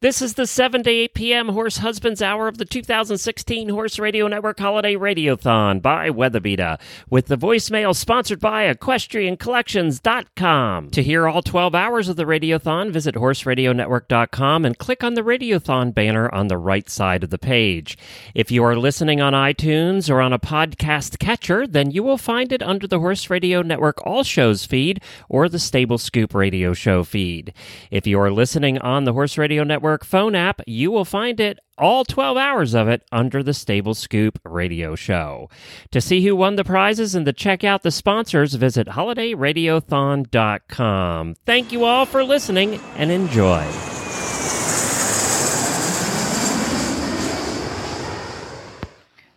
This is the 7 to 8 p.m. Horse Husbands Hour of the 2016 Horse Radio Network Holiday Radiothon by Weatherbeeta, uh, with the voicemail sponsored by EquestrianCollections.com. To hear all 12 hours of the Radiothon, visit HorseRadioNetwork.com and click on the Radiothon banner on the right side of the page. If you are listening on iTunes or on a podcast catcher, then you will find it under the Horse Radio Network All Shows feed or the Stable Scoop Radio Show feed. If you are listening on the Horse Radio Network phone app, you will find it all 12 hours of it under the Stable Scoop radio show. To see who won the prizes and to check out the sponsors, visit holidayradiothon.com. Thank you all for listening and enjoy.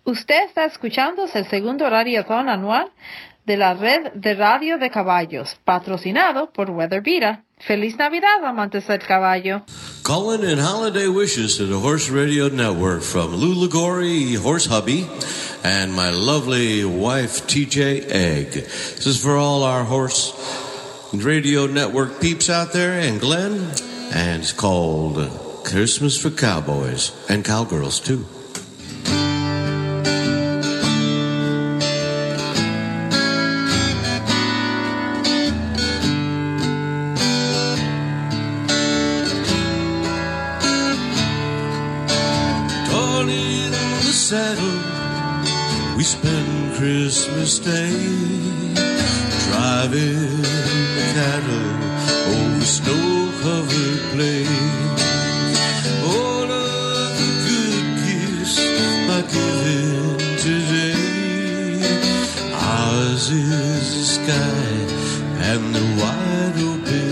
Usted está escuchando el segundo radiothon anual de la red de radio de caballos, patrocinado por Weather Weatherbeeta. Feliz Navidad, amantes del caballo. Calling in holiday wishes to the Horse Radio Network from Lou Ligori, Horse Hubby, and my lovely wife, TJ Egg. This is for all our Horse Radio Network peeps out there, and Glenn, and it's called Christmas for Cowboys and Cowgirls, too. Christmas Day driving cattle over snow-covered plains. All of the good gifts are given today. Ours is the sky and the wide open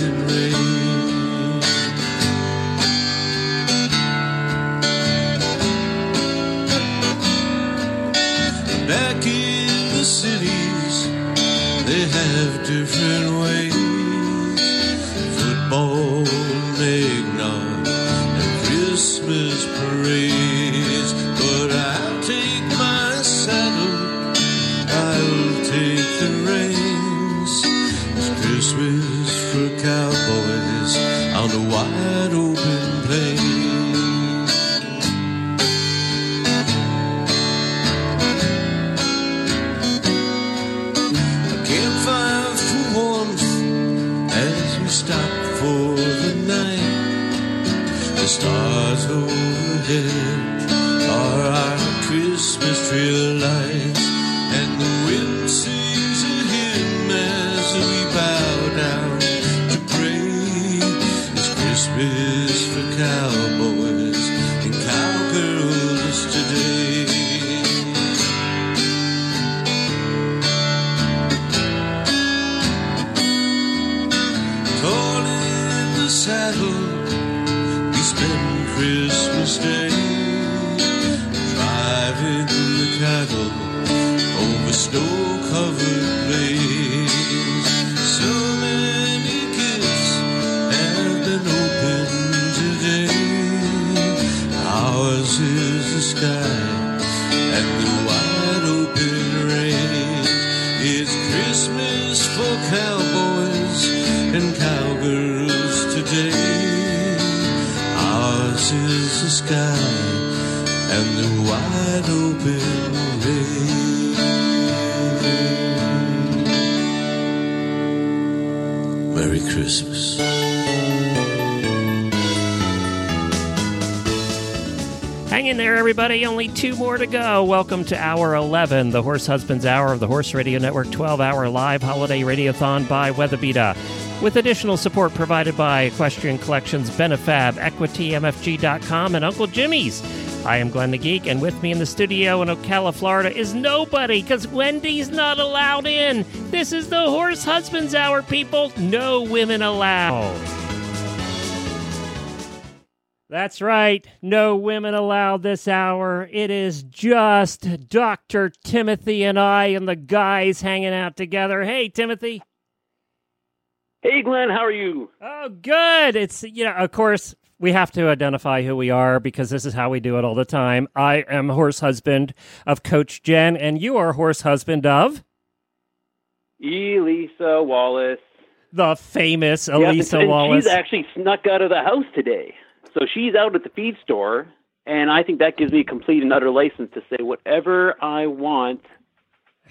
is the sky and the wide open. Merry Christmas. Hang in there, everybody. Only two more to go. Welcome to Hour 11, the Horse Husbands Hour of the Horse Radio Network 12 hour live holiday radiothon by Weatherbeeta. Uh, With additional support provided by Equestrian Collections, Benefab, EquityMFG.com, and Uncle Jimmy's. I am Glenn the Geek, and with me in the studio in Ocala, Florida is nobody because Wendy's not allowed in. This is the Horse Husbands Hour, people. No women allowed. That's right. No women allowed this hour. It is just Dr. Timothy and I and the guys hanging out together. Hey, Timothy. Hey, Glenn, how are you? Oh, good. It's, you know, of course, we have to identify who we are because this is how we do it all the time. I am horse husband of Coach Jen, and you are horse husband of Elisa Wallace. the famous Yeah, Elisa and Wallace. She's actually snuck out of the house today. So she's out at the feed store, and I think that gives me complete and utter license to say whatever I want.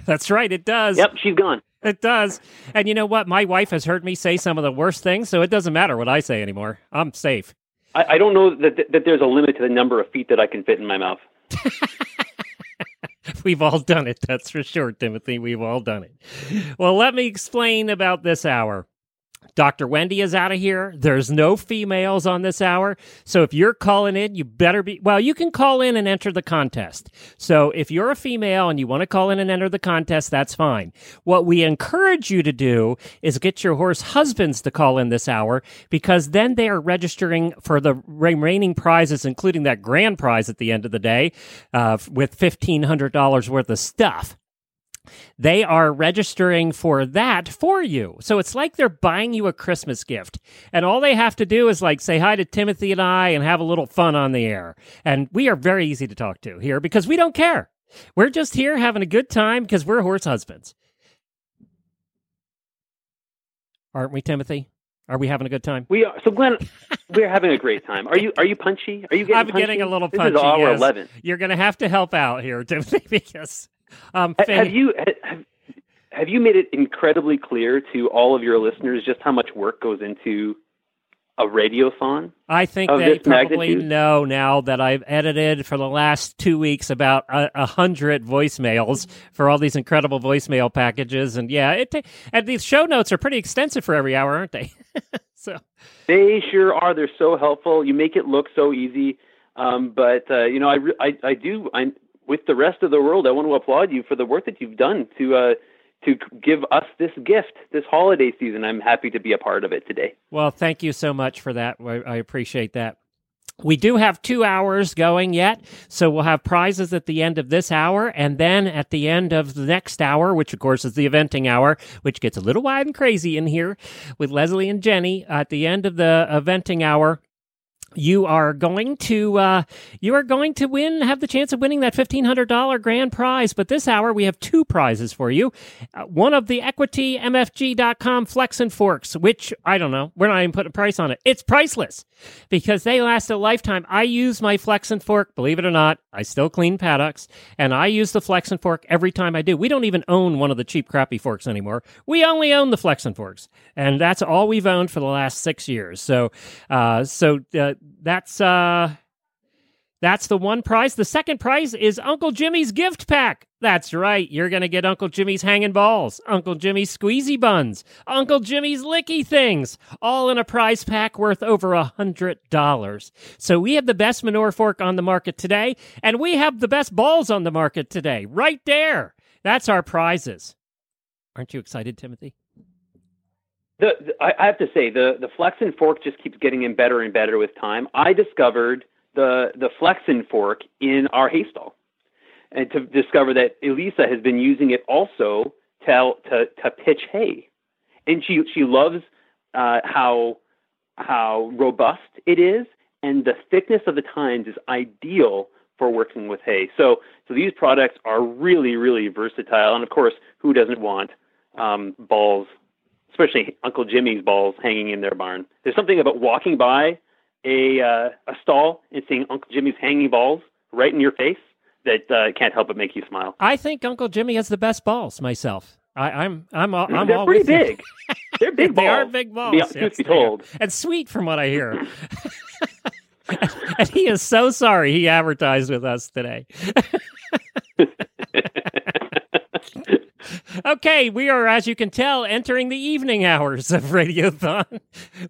That's right, it does. Yep, she's gone. It does. And you know what? My wife has heard me say some of the worst things, so it doesn't matter what I say anymore. I'm safe. I, I don't know that, that there's a limit to the number of feet that I can fit in my mouth. We've all done it, that's for sure, Timothy. We've all done it. Well, let me explain about this hour. Dr. Wendy is out of here. There's no females on this hour. So if you're calling in, you better be, well, you can call in and enter the contest. So if you're a female and you want to call in and enter the contest, that's fine. What we encourage you to do is get your horse husbands to call in this hour because then they are registering for the remaining prizes, including that grand prize at the end of the day uh, with $1,500 worth of stuff they are registering for that for you. So it's like they're buying you a Christmas gift. And all they have to do is like say hi to Timothy and I and have a little fun on the air. And we are very easy to talk to here because we don't care. We're just here having a good time because we're horse husbands. Aren't we, Timothy? Are we having a good time? We are. So, Glenn, we're having a great time. Are you? Are you punchy? Are you getting? I'm punchy? getting a little punchy. This is hour yes. eleven. You're going to have to help out here, Timothy, because um, Have you have, have you made it incredibly clear to all of your listeners just how much work goes into a radiothon? I think they probably magnitude? know now that I've edited for the last two weeks about a, a hundred voicemails for all these incredible voicemail packages, and yeah, it ta- and these show notes are pretty extensive for every hour, aren't they? so They sure are. They're so helpful. You make it look so easy. Um, but uh, you know, I, I I do. I with the rest of the world, I want to applaud you for the work that you've done to uh, to give us this gift this holiday season. I'm happy to be a part of it today. Well, thank you so much for that. I appreciate that. We do have two hours going yet, so we'll have prizes at the end of this hour, and then at the end of the next hour, which of course is the eventing hour, which gets a little wild and crazy in here with Leslie and Jenny. At the end of the eventing hour, you are going to uh, you are going to win have the chance of winning that $1500 grand prize. But this hour we have two prizes for you. Uh, one of the equity mfg.com flex and forks which i don't know we're not even putting a price on it. It's priceless because they last a lifetime. I use my flex and fork believe it or not i still clean paddocks and i use the flex and fork every time i do. We don't even own one of the cheap crappy forks anymore. We only own the flex and forks and that's all we've owned for the last six years. So uh, so uh, that's uh that's the one prize. The second prize is Uncle Jimmy's gift pack. That's right. You're going to get Uncle Jimmy's hanging balls, Uncle Jimmy's squeezy buns, Uncle Jimmy's licky things, all in a prize pack worth over a hundred dollars. So we have the best manure fork on the market today, and we have the best balls on the market today. Right there. That's our prizes. Aren't you excited, Timothy? The, the, I have to say the the Flex and Fork just keeps getting in better and better with time. I discovered the the Flex and Fork in our hay stall, and to discover that Elisa has been using it also to to, to pitch hay, and she she loves uh, how how robust it is, and the thickness of the tines is ideal for working with hay. So so these products are really really versatile, and of course, who doesn't want um, balls especially Uncle Jimmy's balls hanging in their barn. There's something about walking by a uh, a stall and seeing Uncle Jimmy's hanging balls right in your face that uh, can't help but make you smile. I think Uncle Jimmy has the best balls myself. I, I'm I'm all, I'm They're all pretty big. They're big balls. They are big balls. Be, yes, truth be told. and sweet from what I hear. and he is so sorry he advertised with us today. okay, we are, as you can tell, entering the evening hours of Radiothon,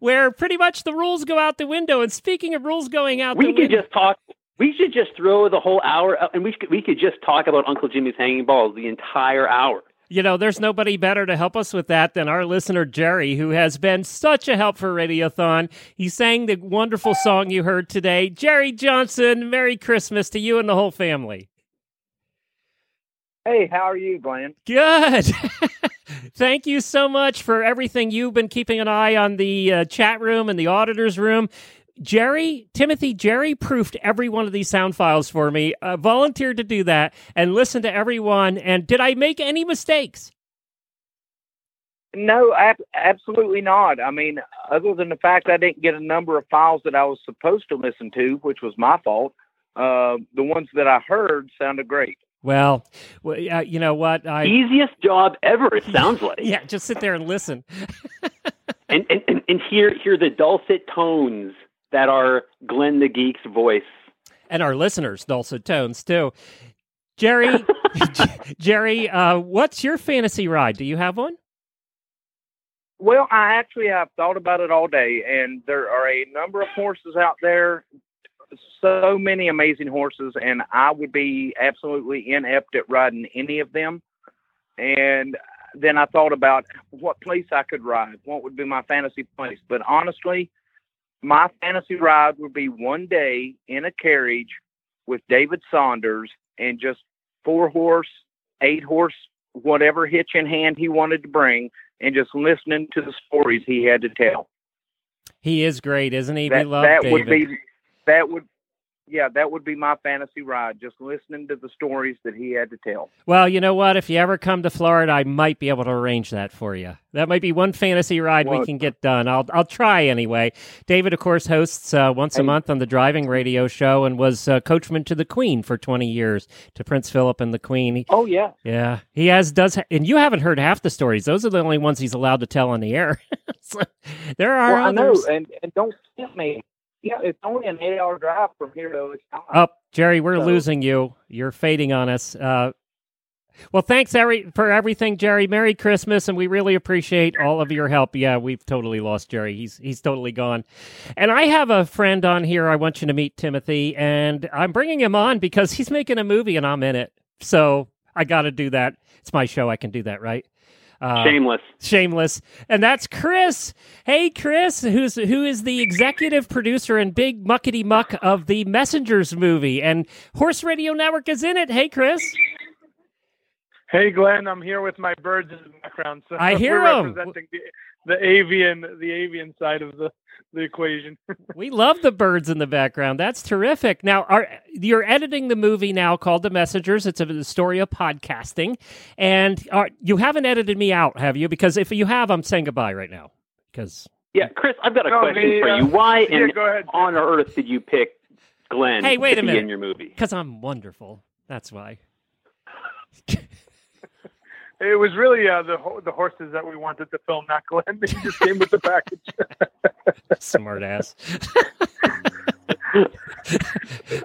where pretty much the rules go out the window. And speaking of rules going out we could window, just talk. We should just throw the whole hour, out, and we could, we could just talk about Uncle Jimmy's hanging balls the entire hour. you know, there's nobody better to help us with that than our listener, Jerry, who has been such a help for Radiothon. He sang the wonderful song you heard today. Jerry Johnson, Merry Christmas to you and the whole family. Hey, how are you, Glenn? Good. Thank you so much for everything. You've been keeping an eye on the uh, chat room and the auditor's room. Jerry, Timothy, Jerry proofed every one of these sound files for me, uh, volunteered to do that, and listened to everyone. And did I make any mistakes? No, ab- absolutely not. I mean, other than the fact I didn't get a number of files that I was supposed to listen to, which was my fault, uh, the ones that I heard sounded great. Well, well uh, you know what? I Easiest job ever. It sounds like. yeah, just sit there and listen. and, and, and, and hear hear the dulcet tones that are Glenn the Geek's voice. and our listeners' dulcet tones too. Jerry, Jerry, uh, what's your fantasy ride? Do you have one? Well, I actually have thought about it all day, and there are a number of horses out there, so many amazing horses, and I would be absolutely inept at riding any of them. And then I thought about what place I could ride, what would be my fantasy place. But honestly, my fantasy ride would be one day in a carriage with David Saunders and just four horse, eight horse, whatever hitch in hand he wanted to bring, and just listening to the stories he had to tell. He is great, isn't he? we That, love that David. would be that would yeah, that would be my fantasy ride, just listening to the stories that he had to tell. Well, you know what? If you ever come to Florida, I might be able to arrange that for you. That might be one fantasy ride we can get done. I'll I'll try anyway. David, of course, hosts uh, once a month on the driving radio show and was uh, coachman to the Queen for twenty years, to Prince Philip and the Queen. He- Oh yeah. yeah, he has does, ha- and you haven't heard half the stories. Those are the only ones he's allowed to tell on the air. So, there are Well, I know, others. and, and don't tempt me. Yeah, it's only an eight hour drive from here to Wisconsin. Oh, Jerry, we're So- losing you. You're fading on us. Uh, well, thanks every, for everything, Jerry. Merry Christmas, and we really appreciate all of your help. Yeah, we've totally lost Jerry. He's he's totally gone. And I have a friend on here. I want you to meet Timothy, and I'm bringing him on because he's making a movie, and I'm in it. So I got to do that. It's my show. I can do that, right? Uh, Shameless. shameless and that's chris hey chris who's who is the executive producer and big muckety muck of the messengers movie and horse radio network is in it hey chris Hey, Glenn, I'm here with my birds in the background. So I hear we're 'em. representing the, the avian, the avian side of the, the equation. we love the birds in the background that's terrific now are you're editing the movie now called the messengers it's a story of podcasting and are, you haven't edited me out have you because if you have i'm saying goodbye right now because Yeah, Chris, I've got a No, question the, for uh, you. Why yeah, in go ahead. on earth did you pick Glenn Hey, wait to a be minute. in your movie? because i'm wonderful that's why It was really uh, the the horses that we wanted to film, not Glenn. They just came with the package. smart ass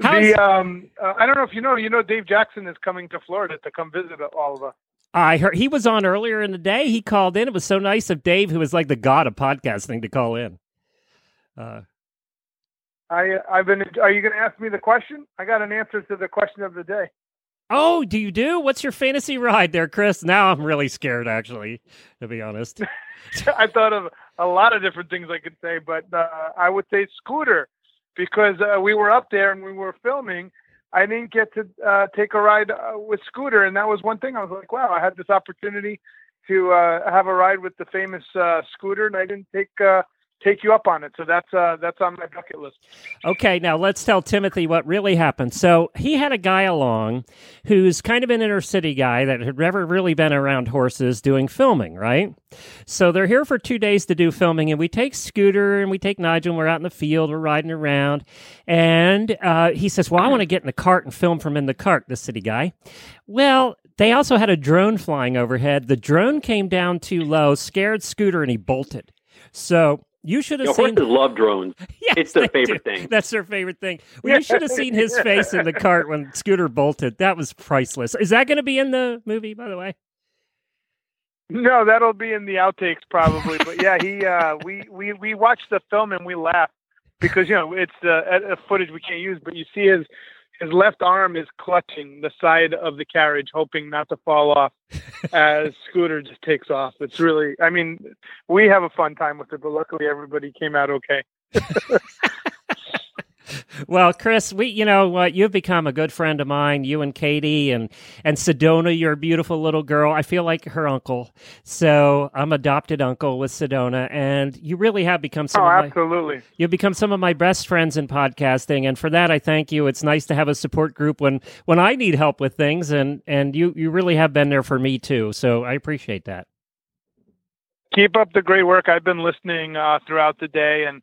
the um, uh, I don't know if you know, you know, Dave Jackson is coming to Florida to come visit all of us. I heard he was on earlier in the day. He called in. It was so nice of Dave, who is like the god of podcasting, to call in. Uh, I I've been. Are you going to ask me the question? I got an answer to the question of the day. Oh, do you do? What's your fantasy ride there, Chris? Now I'm really scared, actually, to be honest. I thought of a lot of different things I could say, but uh, I would say scooter because uh, we were up there and we were filming. I didn't get to uh, take a ride uh, with scooter, and that was one thing I was like, wow, I had this opportunity to uh, have a ride with the famous uh, scooter, and I didn't take take you up on it. So that's uh, that's on my bucket list. Okay, now let's tell Timothy what really happened. So he had a guy along who's kind of an inner city guy that had never really been around horses doing filming, right? So they're here for two days to do filming, and we take Scooter and we take Nigel, and we're out in the field, we're riding around, and uh, he says, "Well, I want to get in the cart and film from in the cart." The city guy. Well, they also had a drone flying overhead. The drone came down too low, scared Scooter, and he bolted. So. You should have You know, seen horses love drones. Yes, It's their favorite do. thing. That's their favorite thing. Well, you should have seen his face in the cart when Scooter bolted. That was priceless. Is that going to be in the movie, by the way? No, that'll be in the outtakes probably. but yeah, he uh, we we we watched the film and we laughed because you know it's uh, uh, footage we can't use, but you see his his left arm is clutching the side of the carriage, hoping not to fall off as Scooter just takes off. It's really, I mean, we have a fun time with it, but luckily everybody came out okay. Well, Chris, we you know what you've become a good friend of mine. You and Katie and and Sedona, you're a beautiful little girl. I feel like her uncle, so I'm adopted uncle with Sedona, and you really have become some oh, of my absolutely. You've become some of my best friends in podcasting, and for that I thank you. It's nice to have a support group when when I need help with things, and and you you really have been there for me too. So I appreciate that. keep up the great work. I've been listening uh, throughout the day, and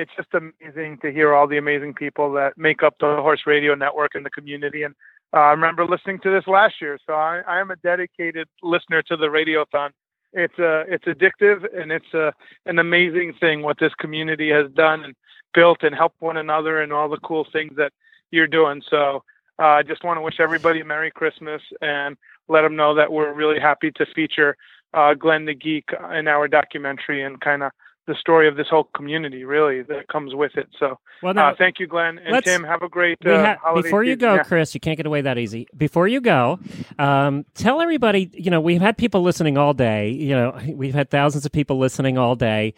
it's just amazing to hear all the amazing people that make up the Horse Radio Network and the community. And uh, I remember listening to this last year, so I, I am a dedicated listener to the Radiothon. It's uh, it's addictive and it's uh, an amazing thing what this community has done and built and helped one another and all the cool things that you're doing. So uh, I just want to wish everybody a Merry Christmas and let them know that we're really happy to feature uh, Glenn the Geek in our documentary and kind of the story of this whole community really that comes with it. So Well, now, uh, thank you, Glenn and Tim. Have a great uh, ha- holiday before you season. go, Yeah. Chris, you can't get away that easy. Before you go, um, tell everybody. You know, we've had people listening all day. You know, we've had thousands of people listening all day.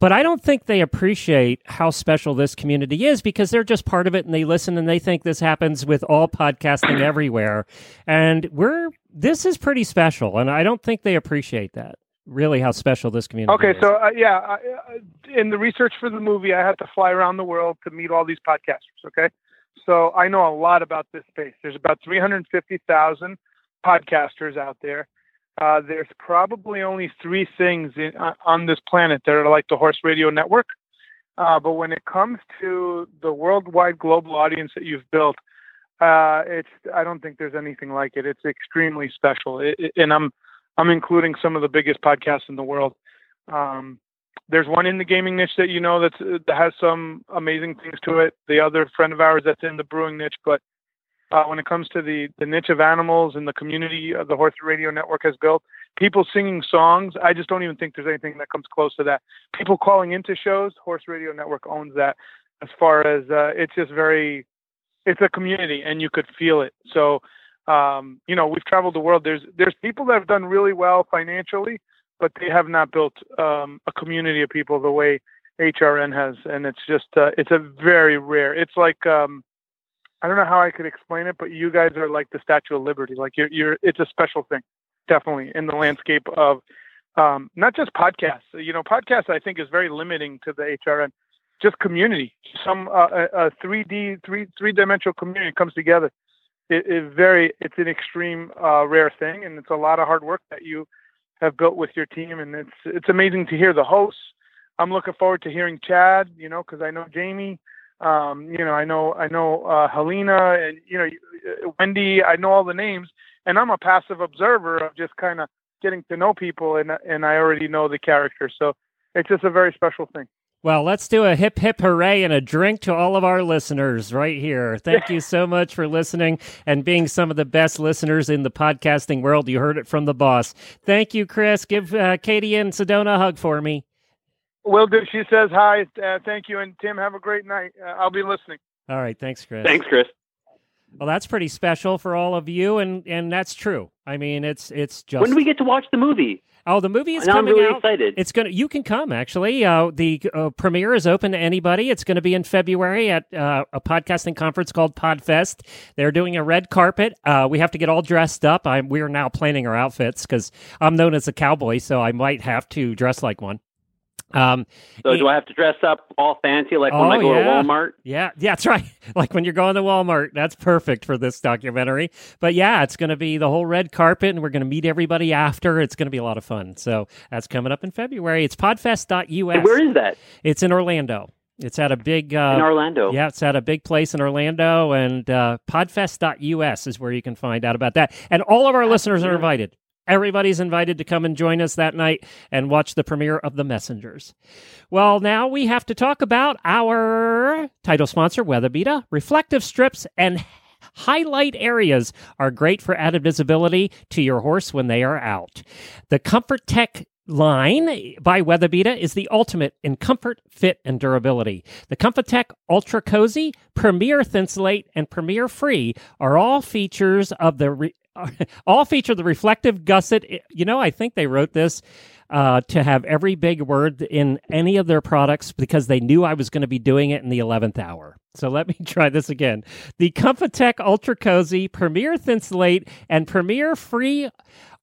But I don't think they appreciate how special this community is because they're just part of it and they listen and they think this happens with all podcasting everywhere. And we're this is pretty special, and I don't think they appreciate that. Really, how special this community is. Okay, is. so uh, yeah, I, uh, in the research for the movie, I had to fly around the world to meet all these podcasters. Okay, so I know a lot about this space. There's about 350,000 podcasters out there. Uh, there's probably only three things in, uh, on this planet that are like the Horse Radio Network. Uh, but when it comes to the worldwide global audience that you've built, uh, it's I don't think there's anything like it. It's extremely special, it, it- and I'm I'm including some of the biggest podcasts in the world. Um, there's one in the gaming niche that you know that's, that has some amazing things to it. The other friend of ours that's in the brewing niche, but uh, when it comes to the the niche of animals and the community uh, the Horse Radio Network has built, people singing songs, I just don't even think there's anything that comes close to that. People calling into shows, Horse Radio Network owns that. As far as uh, it's just very, it's a community, and you could feel it. So um, you know, we've traveled the world. There's there's people that have done really well financially, but they have not built um, a community of people the way HRN has, and it's just uh, it's a very rare. It's like um, I don't know how I could explain it, but you guys are like the Statue of Liberty. Like you're you're it's a special thing, definitely in the landscape of um, not just podcasts. You know, podcasts I think is very limiting to the HRN. Just community, some uh, a three D three three dimensional community comes together it, it very it's an extreme uh, rare thing and it's a lot of hard work that you have built with your team and it's it's amazing to hear the hosts. I'm looking forward to hearing chad you know because i know jamie um, you know i know i know uh, helena and you know uh, wendy i know all the names and i'm a passive observer of just kind of getting to know people and and i already know the characters so it's just a very special thing Well, let's do a hip hip hooray and a drink to all of our listeners right here. Thank you so much for listening and being some of the best listeners in the podcasting world. You heard it from the boss. Thank you, Chris. Give uh, Katie and Sedona a hug for me. will do she says hi uh, thank you and tim have a great night uh, i'll be listening All right, thanks, Chris. Thanks, Chris. Well, that's pretty special for all of you, and and that's true. I mean, it's it's just. When do we get to watch the movie? Oh, the movie is now I'm coming really out. excited. It's gonna. You can come actually. Uh, the uh, premiere is open to anybody. It's going to be in February at uh, a podcasting conference called Podfest. They're doing a red carpet. Uh, we have to get all dressed up. I'm. We are now planning our outfits because I'm known as a cowboy, so I might have to dress like one. Um, so do I have to dress up all fancy like when Oh, I go yeah. to Walmart? Yeah, yeah, that's right. Like when you're going to Walmart, that's perfect for this documentary. But yeah, it's going to be the whole red carpet, and we're going to meet everybody after. It's going to be a lot of fun. So that's coming up in February. It's podfest.us. And where is that? It's in Orlando. It's at a big. Uh, In Orlando. Yeah, it's at a big place in Orlando, and uh, podfest.us is where you can find out about that. And all of our listeners are invited. Everybody's invited to come and join us that night and watch the premiere of The Messengers. Well, now we have to talk about our title sponsor, Weatherbeeta. Uh, reflective strips and highlight areas are great for added visibility to your horse when they are out. The Comfort Tech line by Weatherbeeta uh, is the ultimate in comfort, fit, and durability. The ComfortTech Ultra Cozy, Premier Thinsulate, and Premier Free are all features of the re- all feature the reflective gusset. You know, I think they wrote this uh, to have every big word in any of their products because they knew I was going to be doing it in the 11th hour. So let me try this again. The ComfortTech Ultra Cozy, Premier Thinsulate, and Premier Free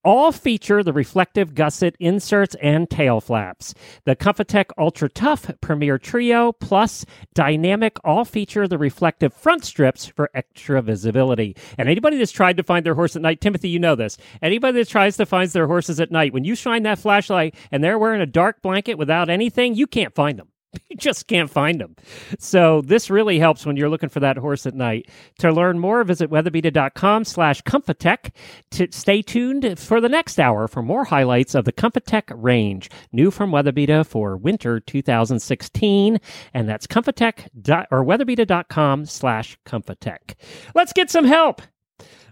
All feature the reflective gusset inserts and tail flaps. The Comfitech Ultra Tough Premier Trio Plus Dynamic all feature the reflective front strips for extra visibility. And anybody that's tried to find their horse at night, Timothy, you know this. Anybody that tries to find their horses at night, when you shine that flashlight and they're wearing a dark blanket without anything, you can't find them. You just can't find them. So this really helps when you're looking for that horse at night. To learn more, visit weatherbeeta.com slash Comfitech. To stay tuned for the next hour for more highlights of the Comfitech range. New from Weatherbeeta for winter 2016. And that's Comfitech dot, or weatherbeeta.com slash Comfitech. Let's get some help.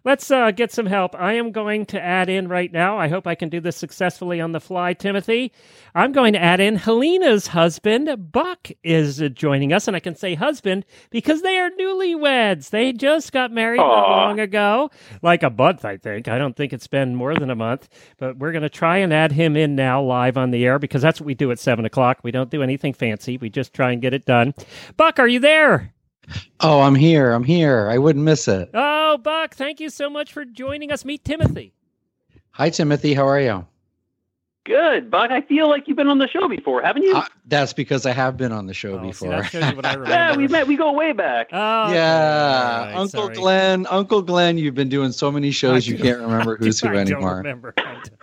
Let's uh, get some help. I am going to add in right now. I hope I can do this successfully on the fly, Timothy. I'm going to add in Helena's husband, Buck, is joining us. And I can say husband because they are newlyweds. They just got married not long ago, like a month, I think. I don't think it's been more than a month. But we're going to try and add him in now live on the air because that's what we do at 7 o'clock. We don't do anything fancy, we just try and get it done. Buck, are you there? Oh, I'm here. I'm here. I wouldn't miss it. Oh, Buck, thank you so much for joining us. Meet Timothy. Hi, Timothy. How are you? Good, Buck. I feel like you've been on the show before, haven't you? Uh, that's because I have been on the show Oh, see, before. that shows you what I remember. yeah, we met. We go way back. Oh, yeah, All right, Uncle sorry. Glenn. Uncle Glenn, you've been doing so many shows you can't remember who's who I don't anymore. remember.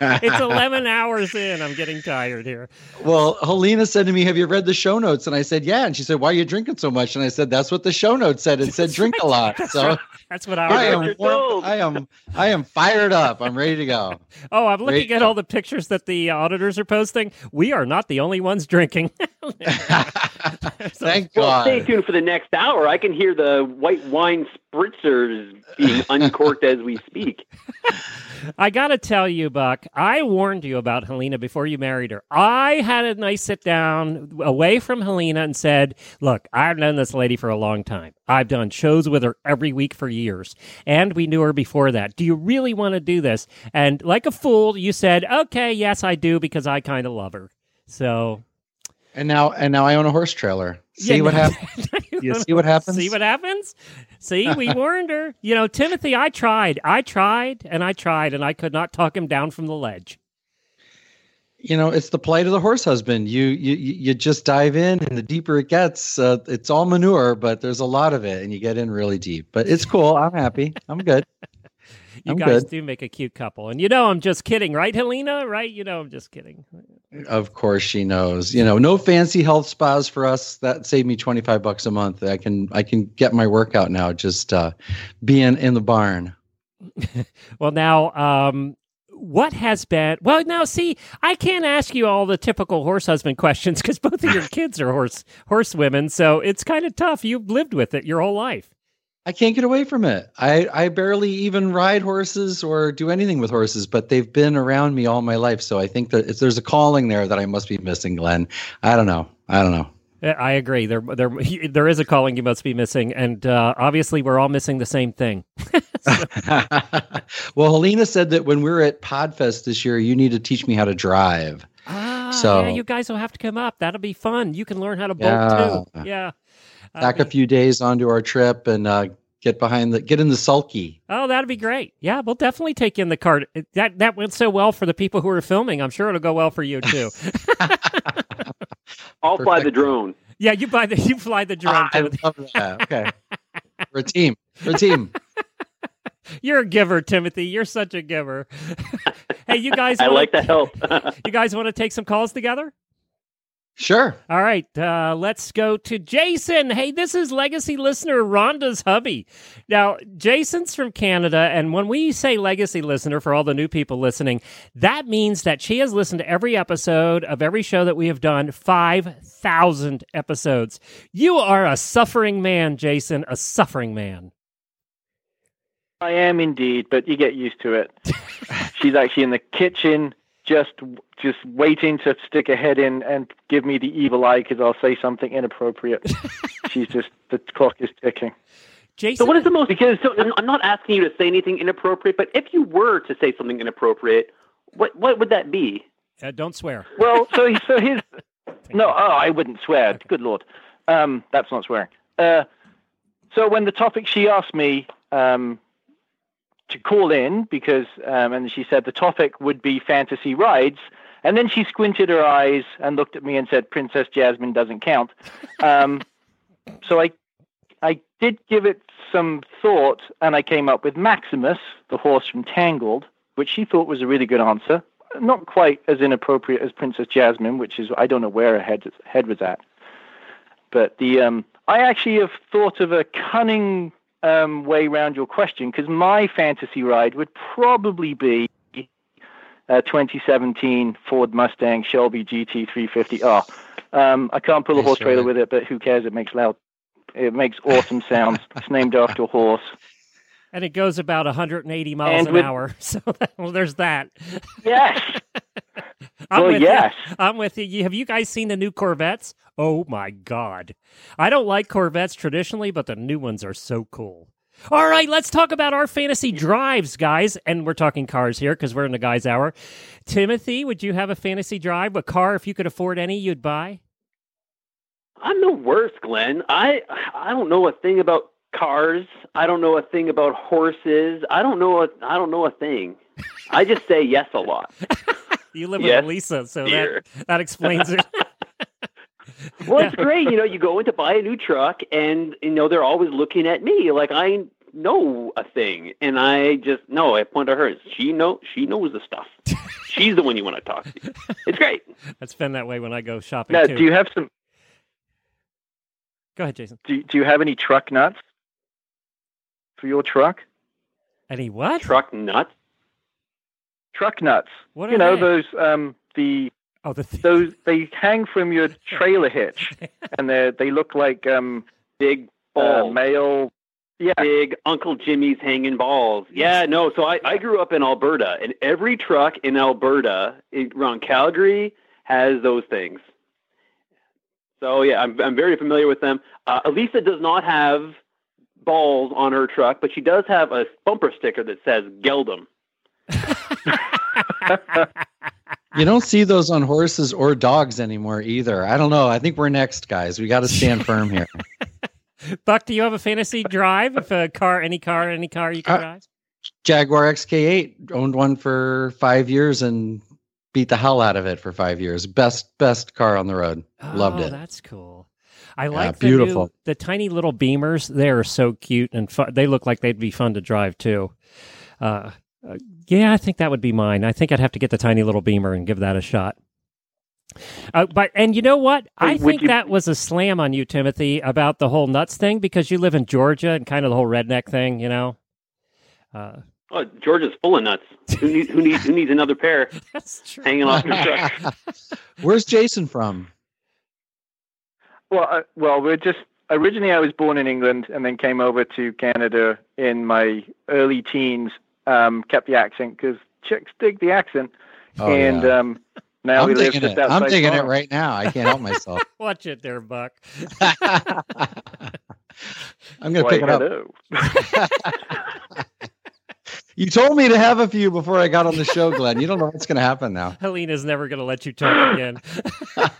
It's 11 hours in. I'm getting tired here. Well, Helena said to me, "Have you read the show notes?" And I said, "Yeah." And she said, "Why are you drinking so much?" And I said, "That's what the show notes said. It said drink a lot." So That's what I I am, warm, told. I am, I am fired up. I'm ready to go. Oh, I'm looking Great at job. all the pictures that the auditors are posting. We are not the only ones drinking. Thank Well, God. stay tuned for the next hour. I can hear the white wine spritzers being uncorked as we speak. I got to tell you, Buck, I warned you about Helena before you married her. I had a nice sit down away from Helena and said, Look, I've known this lady for a long time. I've done shows with her every week for years, and we knew her before that. Do you really want to do this? And like a fool, you said, Okay, yes, I do, because I kind of love her. So. And now, and now I own a horse trailer. See yeah, what happens. You see what happens? See what happens? See, we warned her. You know, Timothy, I tried. I tried and I tried, and I could not talk him down from the ledge. you know it's the plight of the horse husband you you you you just dive in and the deeper it gets uh, it's all manure but there's a lot of it and you get in really deep but it's cool i'm happy i'm good You I'm guys good. do make a cute couple. And you know I'm just kidding, right, Helena? Right? You know I'm just kidding. of course she knows you know no fancy health spas for us that saved me 25 bucks a month i can i can get my workout now just uh being in the barn Well, now, um, what has been? Well, now, see, I can't ask you all the typical horse husband questions because both of your kids are horse horse women, so it's kind of tough. You've lived with it your whole life. I can't get away from it. I, I barely even ride horses or do anything with horses, but they've been around me all my life. So I think that if there's a calling there that I must be missing, Glenn. I don't know. I don't know. I agree. There, there, there is a calling you must be missing, and uh, obviously, we're all missing the same thing. well, Helena said that when we were at Podfest this year, you need to teach me how to drive. Ah, So- yeah, you guys will have to come up. That'll be fun. You can learn how to Yeah. too. Yeah. Back a few days onto our trip and uh, get behind the get in the sulky. Oh, that'd be great. Yeah, we'll definitely take in the cart. That that went so well for the people who are filming. I'm sure it'll go well for you too. I'll fly the drone. yeah, you buy the you fly the drone. Ah, I love that. Okay, we're a team. We're a team. You're a giver, Timothy. You're such a giver. hey, you guys. I wanna- like the help. You guys want to take some calls together? Sure. All right, uh, let's go to Jason. Hey, this is legacy listener Rhonda's hubby. Now, Jason's from Canada, and when we say legacy listener for all the new people listening, that means that she has listened to every episode of every show that we have done 5,000 episodes. You are a suffering man, Jason, a suffering man. I am indeed, but you get used to it. She's actually in the kitchen, just just waiting to stick a head in and give me the evil eye because I'll say something inappropriate. She's just the clock is ticking. Jason, So what is the most? Because so I'm I'm not asking you to say anything inappropriate, but if you were to say something inappropriate, what what would that be? uh, don't swear. Well, so so his no, oh, I wouldn't swear. Good lord, um, that's not swearing. Uh, so when the topic she asked me, um, to call in because, um, and she said the topic would be fantasy rides. And then she squinted her eyes and looked at me and said, "Princess Jasmine doesn't count." Um, so I, I did give it some thought, and I came up with Maximus, the horse from Tangled, which she thought was a really good answer. Not quite as inappropriate as Princess Jasmine, which is I don't know where her head head was at. But the um, I actually have thought of a cunning um, way around your question because my fantasy ride would probably be a 2017 Ford Mustang Shelby GT350R. Um, I can't pull a horse trailer with it, but who cares? It makes loud. It makes awesome sounds. It's named after a horse. And it goes about 180 miles And an with- hour. So that, well, there's that. Yes. I'm well, with yes. You. I'm with you. you. Have you guys seen the new Corvettes? Oh my God. I don't like Corvettes traditionally, but the new ones are so cool. All right, let's talk about our fantasy drives, guys. And we're talking cars here because we're in the guys' hour. Timothy, would you have a fantasy drive? A car, if you could afford any, you'd buy? I'm the worst, Glenn. I I don't know a thing about cars. I don't know a thing about horses. I don't know a I don't know a thing. I just say yes a lot. You live with Yes, Lisa, so dear. that, that explains it. Well, it's great. You know, you go in to buy a new truck, and you know they're always looking at me like I know a thing, and I just no. I point to her. She know she knows the stuff. She's the one you want to talk to. It's great. That's been that way when I go shopping Now, too. do you have some? Go ahead, Jason. Do, do you have any truck nuts for your truck? Any what? Truck nuts. Truck nuts. What you are know they? those um the Oh, the th- those they hang from your trailer hitch, and they they look like um Big uh, balls. male. Yeah, big Uncle Jimmy's hanging balls. Yeah, no. So I, I grew up in Alberta, and every truck in Alberta in- around Calgary has those things. So yeah, I'm I'm very familiar with them. Uh, Elisa does not have balls on her truck, but she does have a bumper sticker that says "Geldum." You don't see those on horses or dogs anymore either. I don't know. I think we're next, guys. We got to stand firm here. Buck, do you have a fantasy drive? If a car, any car, any car you can Uh, drive? Jaguar XK8 owned one for five years and beat the hell out of it for five years. Best best car on the road. Loved oh, it. That's cool. I like the beautiful. new, the tiny little Beamers. They are so cute and fun. They look like they'd be fun to drive too. Uh, uh, yeah, I think that would be mine. I think I'd have to get the tiny little Beamer and give that a shot. Uh, but and you know what? I would think you- that was a slam on you, Timothy, about the whole nuts thing because you live in Georgia and kind of the whole redneck thing. You know. Uh, Oh, Georgia's full of nuts. Who needs who needs who needs another pair that's true. hanging off your truck? Where's Jason from? Well, uh, well, we're just originally I was born in England and then came over to Canada in my early teens. Um, kept the accent because chicks dig the accent, Oh, and yeah. um, now I'm we live just it. outside. I'm digging it right now. I can't help myself. Watch it there, Buck. I'm gonna pick it up. You told me to have a few before I got on the show, Glenn. You don't know what's gonna happen now. Helena's never going to let you talk again.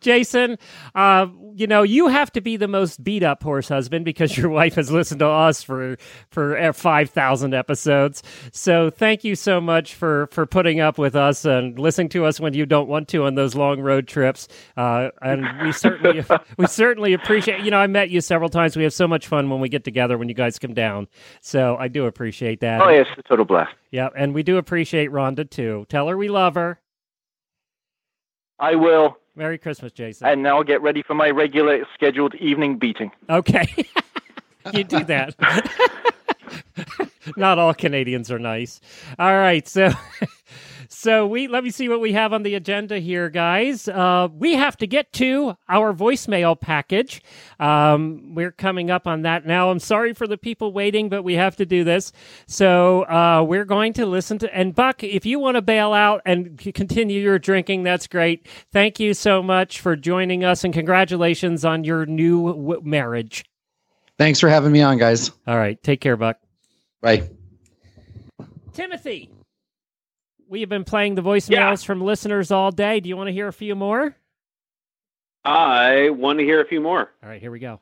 Jason, uh, you know you have to be the most beat up horse husband because your wife has listened to us for for five thousand episodes. So thank you so much for for putting up with us and listening to us when you don't want to on those long road trips. Uh, and we certainly we certainly appreciate. You know, I met you several times. We have so much fun when we get together when you guys come down. So I do appreciate that. Oh yes, a total blast. Yeah, and we do appreciate Rhonda too. Tell her we love her. I will, Merry Christmas, Jason. and now get ready for my regular scheduled evening beating. okay. you do that. Not all Canadians are nice. All right, so so we let me see what we have on the agenda here, guys. Uh, we have to get to our voicemail package. Um, we're coming up on that now. I'm sorry for the people waiting, but we have to do this. So uh, we're going to listen to and Buck. If you want to bail out and continue your drinking, that's great. Thank you so much for joining us, and congratulations on your new w- marriage. Thanks for having me on, guys. All right, take care, Buck. Bye. Timothy, we have been playing the voicemails yeah. from listeners all day. Do you want to hear a few more? I want to hear a few more. All right, here we go.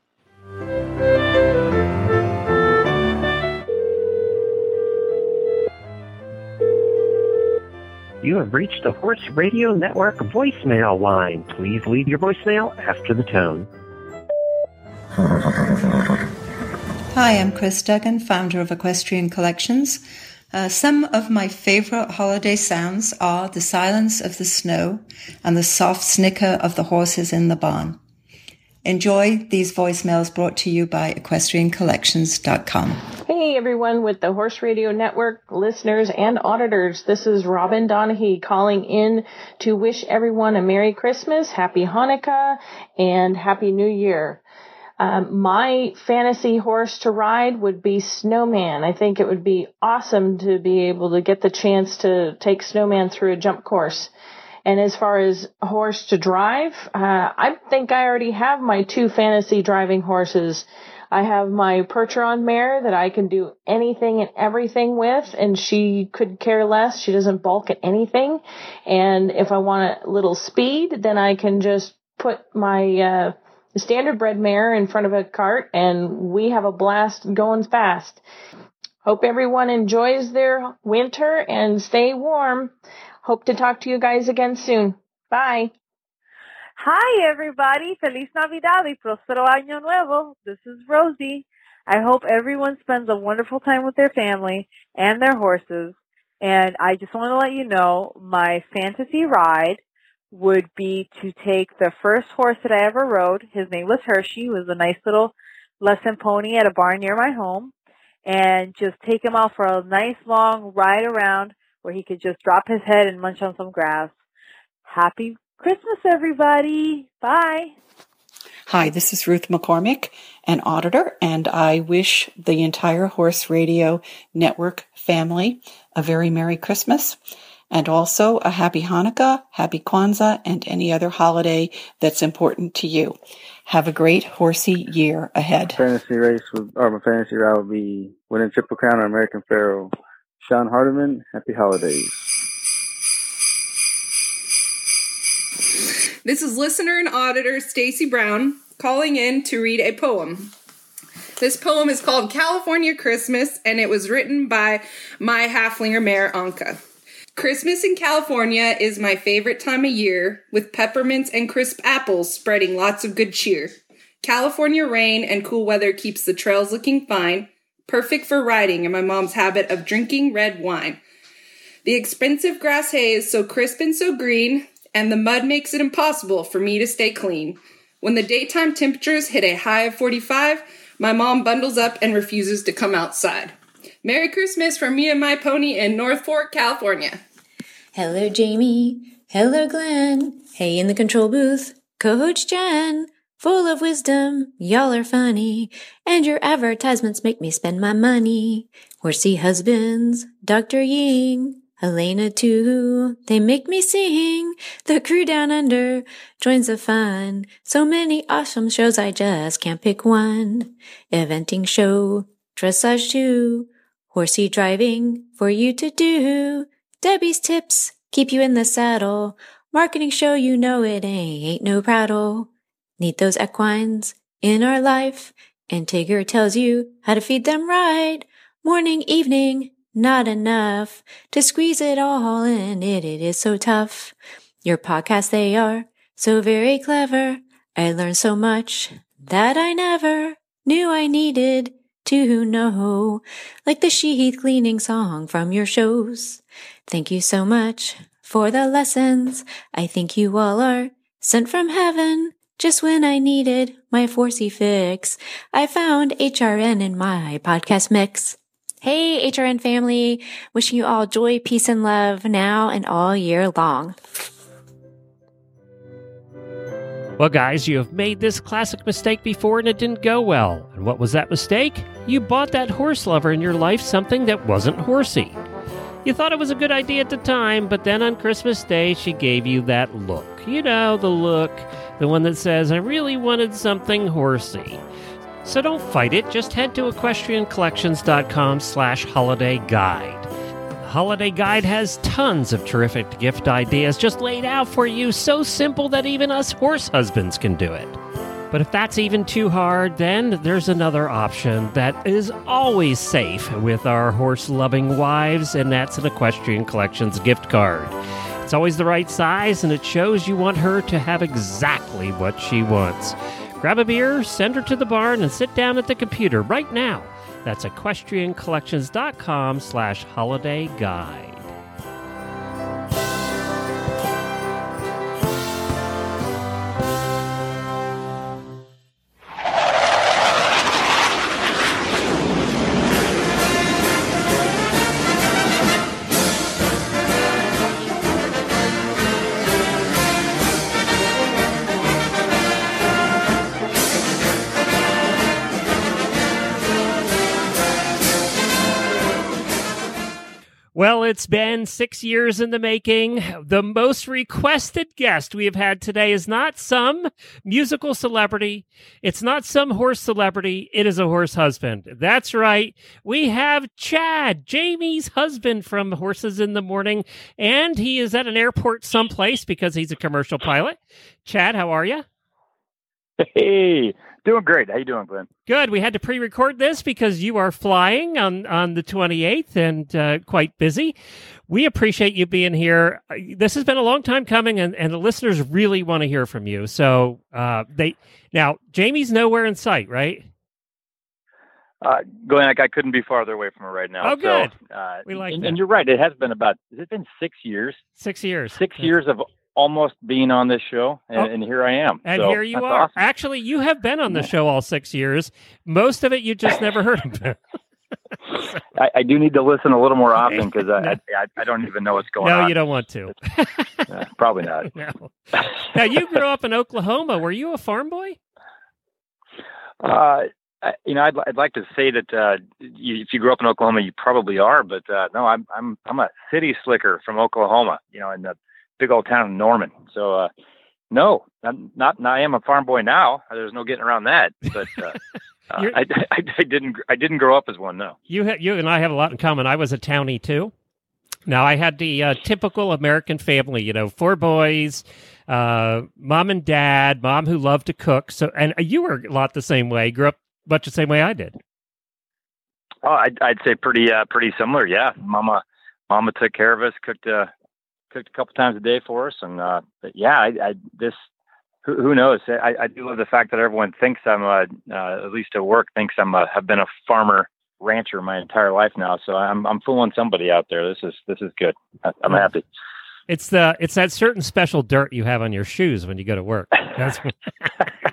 You have reached the Horse Radio Network voicemail line. Please leave your voicemail after the tone. Hi, I'm Chris Duggan, founder of Equestrian Collections. Uh, some of my favorite holiday sounds are the silence of the snow and the soft snicker of the horses in the barn. Enjoy these voicemails brought to you by equestriancollections.com. Hey everyone with the Horse Radio Network listeners and auditors. This is Robin Donahue calling in to wish everyone a Merry Christmas, Happy Hanukkah, and Happy New Year. Um, my fantasy horse to ride would be Snowman. I think it would be awesome to be able to get the chance to take Snowman through a jump course. And as far as horse to drive, uh, I think I already have my two fantasy driving horses. I have my Percheron mare that I can do anything and everything with, and she could care less. She doesn't balk at anything. And if I want a little speed, then I can just put my uh, standardbred mare in front of a cart, and we have a blast going fast. Hope everyone enjoys their winter and stay warm. Hope to talk to you guys again soon. Bye. Hi, everybody. Feliz Navidad y Prospero Año Nuevo. This is Rosie. I hope everyone spends a wonderful time with their family and their horses. And I just want to let you know my fantasy ride would be to take the first horse that I ever rode. His name was Hershey. He was a nice little lesson pony at a barn near my home. And just take him out for a nice long ride around where he could just drop his head and munch on some grass. Happy Christmas, everybody. Bye. Hi, this is Ruth McCormick, an auditor, and I wish the entire Horse Radio Network family a very Merry Christmas and also a Happy Hanukkah, Happy Kwanzaa, and any other holiday that's important to you. Have a great horsey year ahead. Fantasy race would, or my fantasy ride would be winning Triple Crown or American Pharoah. Sean Hardiman, happy holidays. This is listener and auditor Stacy Brown calling in to read a poem. This poem is called California Christmas and it was written by my Haflinger mare Anka. Christmas in California is my favorite time of year, with peppermints and crisp apples spreading lots of good cheer. California rain and cool weather keeps the trails looking fine, perfect for riding and my mom's habit of drinking red wine. The expensive grass hay is so crisp and so green, and the mud makes it impossible for me to stay clean. When the daytime temperatures hit a high of 45, my mom bundles up and refuses to come outside. Merry Christmas from me and my pony in North Fork, California. Hello, Jamie. Hello, Glenn. Hey, in the control booth, Coach Jen. Full of wisdom, y'all are funny, and your advertisements make me spend my money. Horsey husbands, Dr. Ying, Helena too, they make me sing. The crew down under joins the fun. So many awesome shows, I just can't pick one. Eventing show, dressage too, horsey driving for you to do. Debbie's tips keep you in the saddle. Marketing show, you know it ain't, no prattle. Need those equines in our life, and Tigger tells you how to feed them right. Morning, evening, not enough to squeeze it all in. It, it is so tough. Your podcast, they are so very clever. I learned so much that I never knew I needed to know, like the sheath cleaning song from your shows. Thank you so much for the lessons. I think you all are sent from heaven. Just when I needed my 4C fix, I found HRN in my podcast mix. Hey, HRN family, wishing you all joy, peace, and love now and all year long. Well, guys, you have made this classic mistake before and it didn't go well. And what was that mistake? You bought that horse lover in your life something that wasn't horsey. You thought it was a good idea at the time, but then on Christmas Day, she gave you that look. You know, the look the one that says, I really wanted something horsey. So don't fight it, just head to equestriancollections.com slash holiday guide. Holiday guide has tons of terrific gift ideas just laid out for you, so simple that even us horse husbands can do it. But if that's even too hard, then there's another option that is always safe with our horse loving wives, and that's an Equestrian Collections gift card. It's always the right size, and it shows you want her to have exactly what she wants. Grab a beer, send her to the barn, and sit down at the computer right now. That's equestriancollections.com slash holiday guide. Well, it's been six years in the making. The most requested guest we have had today is not some musical celebrity. It's not some horse celebrity. It is a horse husband. That's right. We have Chad, Jamie's husband from Horses in the Morning, and he is at an airport someplace because he's a commercial pilot. Chad, how are you? Hey, doing great. How you doing, Glenn? Good. We had to pre-record this because you are flying on on the 28th and uh, quite busy. We appreciate you being here. This has been a long time coming, and, and the listeners really want to hear from you. So uh, they now Jamie's nowhere in sight, right? Uh, Glenn, like I couldn't be farther away from her right now. Oh, good. So, uh, We like and, that. and you're right. It has been about. Has it been six years? Six years. Six years of almost being on this show, and, Oh. and here I am. And So, here you are. awesome. Actually, you have been on the show all six years. Most of it you just never heard of. I, I do need to listen a little more often because I, I I don't even know what's going no, on. No, you don't want to. Uh, probably not. no. Now you grew up in Oklahoma. Were you a farm boy? Uh, I, you know, I'd, I'd like to say that uh, you, if you grew up in Oklahoma, you probably are, but uh, no, I'm I'm I'm a city slicker from Oklahoma. You know, in the big old town of Norman. So, uh, no, I'm not. I am a farm boy now. There's no getting around that. But uh, uh, I, I, I didn't I didn't grow up as one. No. You ha- you and I have a lot in common. I was a townie too. Now I had the uh, typical American family, you know, four boys, uh, mom and dad, mom who loved to cook. So, and you were a lot the same way. Grew up much the same way I did. Oh, I'd, I'd say pretty uh, pretty similar. Yeah, Mama Mama took care of us, cooked uh, cooked a couple times a day for us, and uh, but yeah, I, I this who, who knows? I, I do love the fact that everyone thinks I'm a uh, at least at work thinks I'm a have been a farmer rancher my entire life now. So I'm I'm fooling somebody out there. This is this is good. I, I'm happy. It's the it's that certain special dirt you have on your shoes when you go to work. That's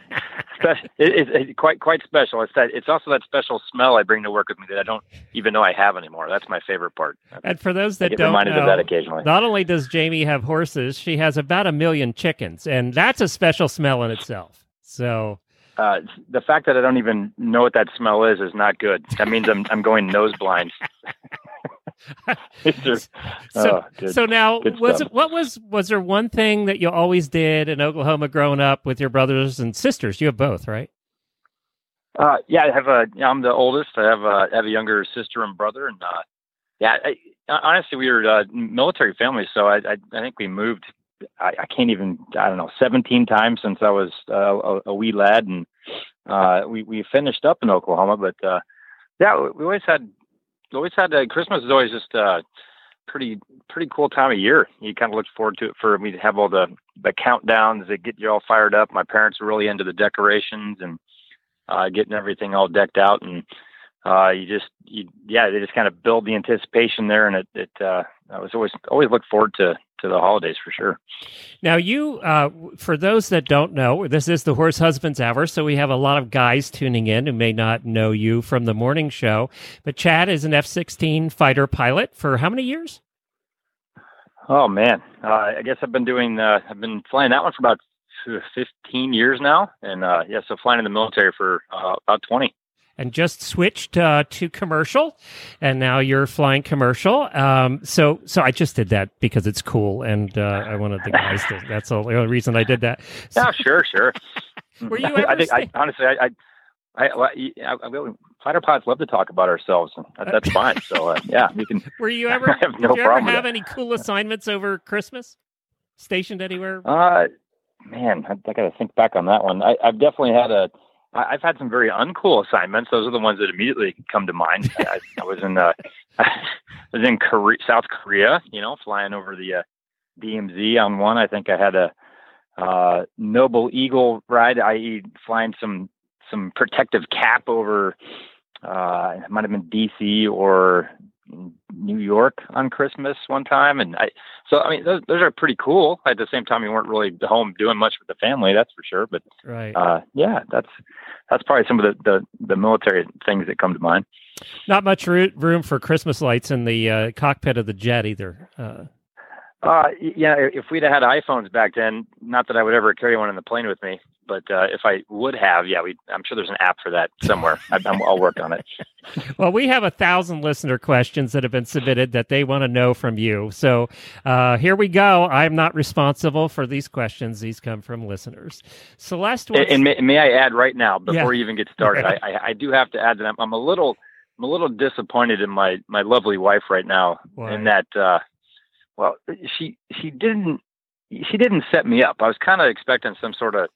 Spe- it, it, it, quite quite special. It's that it's also that special smell I bring to work with me that I don't even know I have anymore. That's my favorite part. And for those that don't know, of that occasionally. not only does Jamie have horses, she has about a million chickens, and that's a special smell in itself. So Uh, the fact that I don't even know what that smell is is not good. That means I'm I'm going nose blind. Just- so, oh, good- so now was it what was was there one thing that you always did in Oklahoma growing up with your brothers and sisters? You have both, right? Uh, yeah, I have a. I'm the oldest. I have a have a younger sister and brother, and uh, yeah, I, honestly, we were uh, military family, so I, I I think we moved. I, I can't even. I don't know, 17 times since I was uh, a, a wee lad, and uh, we we finished up in Oklahoma. But uh, yeah, we always had always had uh, Christmas is always just uh, pretty pretty cool time of year. You kind of look forward to it for me to have all the the countdowns that get you all fired up. My parents were really into the decorations and uh, getting everything all decked out, and uh, you just you yeah they just kind of build the anticipation there, and it it uh, I was always always look forward to to the holidays for sure. Now, you, uh, for those that don't know, this is the Horse Husbands Hour, so we have a lot of guys tuning in who may not know you from the morning show. But Chad is an F 16 fighter pilot for how many years? Oh man, uh, I guess I've been doing uh, I've been flying that one for about 15 years now, and uh, yeah, so flying in the military for uh, about 20. And just switched uh, to commercial, and now you're flying commercial. Um, so, so I just did that because it's cool, and uh, I wanted the guys to. That's the only reason I did that. Yeah, sure, sure. Were you I ever think I, honestly, I, I, I, well, I, I, I fighter pilots love to talk about ourselves, and that, that's fine. So uh, yeah, we can. Were you ever? I have did you ever problem with have that. any cool assignments over Christmas? Stationed anywhere? Uh, man, I, I got to think back on that one. I, I've definitely had a. I've had some very uncool assignments. Those are the ones that immediately come to mind. I, I was in uh, I was in Korea, South Korea. You know, flying over the uh, DMZ on one. I think I had a uh, Noble Eagle ride, i.e., flying some some protective cap over. Uh, it might have been DC or New York on Christmas one time, and I. So I mean, those those are pretty cool. At the same time, you weren't really home doing much with the family, that's for sure. But Right. uh, yeah, that's that's probably some of the, the the military things that come to mind. Not much roo- room for Christmas lights in the uh, cockpit of the jet either. Uh, Uh, yeah, if we'd have had iPhones back then, not that I would ever carry one in the plane with me, but uh, if I would have, yeah, we. I'm sure there's an app for that somewhere. I, I'm, I'll work on it. well, we have a thousand listener questions that have been submitted that they want to know from you. So uh, here we go. I'm not responsible for these questions. These come from listeners. Celeste And, and may, may I add right now, before Yeah. you even get started, I, I, I do have to add that I'm, I'm a little, I'm a little disappointed in my my lovely wife right now, Why? in that, uh, well, she she didn't she didn't set me up. I was kind of expecting some sort of,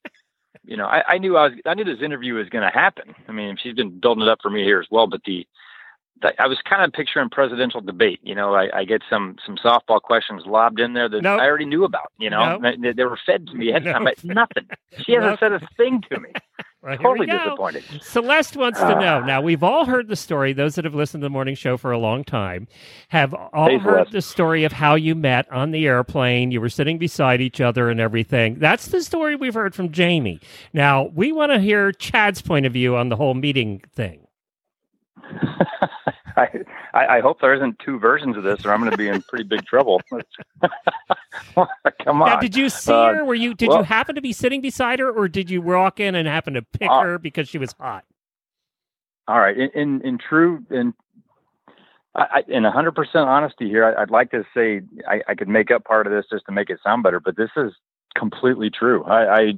you know, I, I knew I was I knew this interview was going to happen. I mean, she's been building it up for me here as well, but the. I was kind of picturing presidential debate. You know, I, I get some some softball questions lobbed in there that Nope. I already knew about. You know, Nope. they, they were fed to me ahead of time. But Nothing. She hasn't Nope. said a thing to me. Here totally disappointed. Celeste wants to Ah. know. Now, we've all heard the story. Those that have listened to the morning show for a long time have all Hey, heard Celeste. the story of how you met on the airplane. You were sitting beside each other and everything. That's the story we've heard from Jamie. Now, we want to hear Chad's point of view on the whole meeting thing. I, I hope there isn't two versions of this, or I'm going to be in pretty big trouble. Come on. Now, did you see Uh, her? Were you? Did well- you happen to be sitting beside her, or did you walk in and happen to pick Uh, her because she was hot? All right. In in, in true in I, in 100% honesty here, I, I'd like to say I, I could make up part of this just to make it sound better, but this is completely true. I I,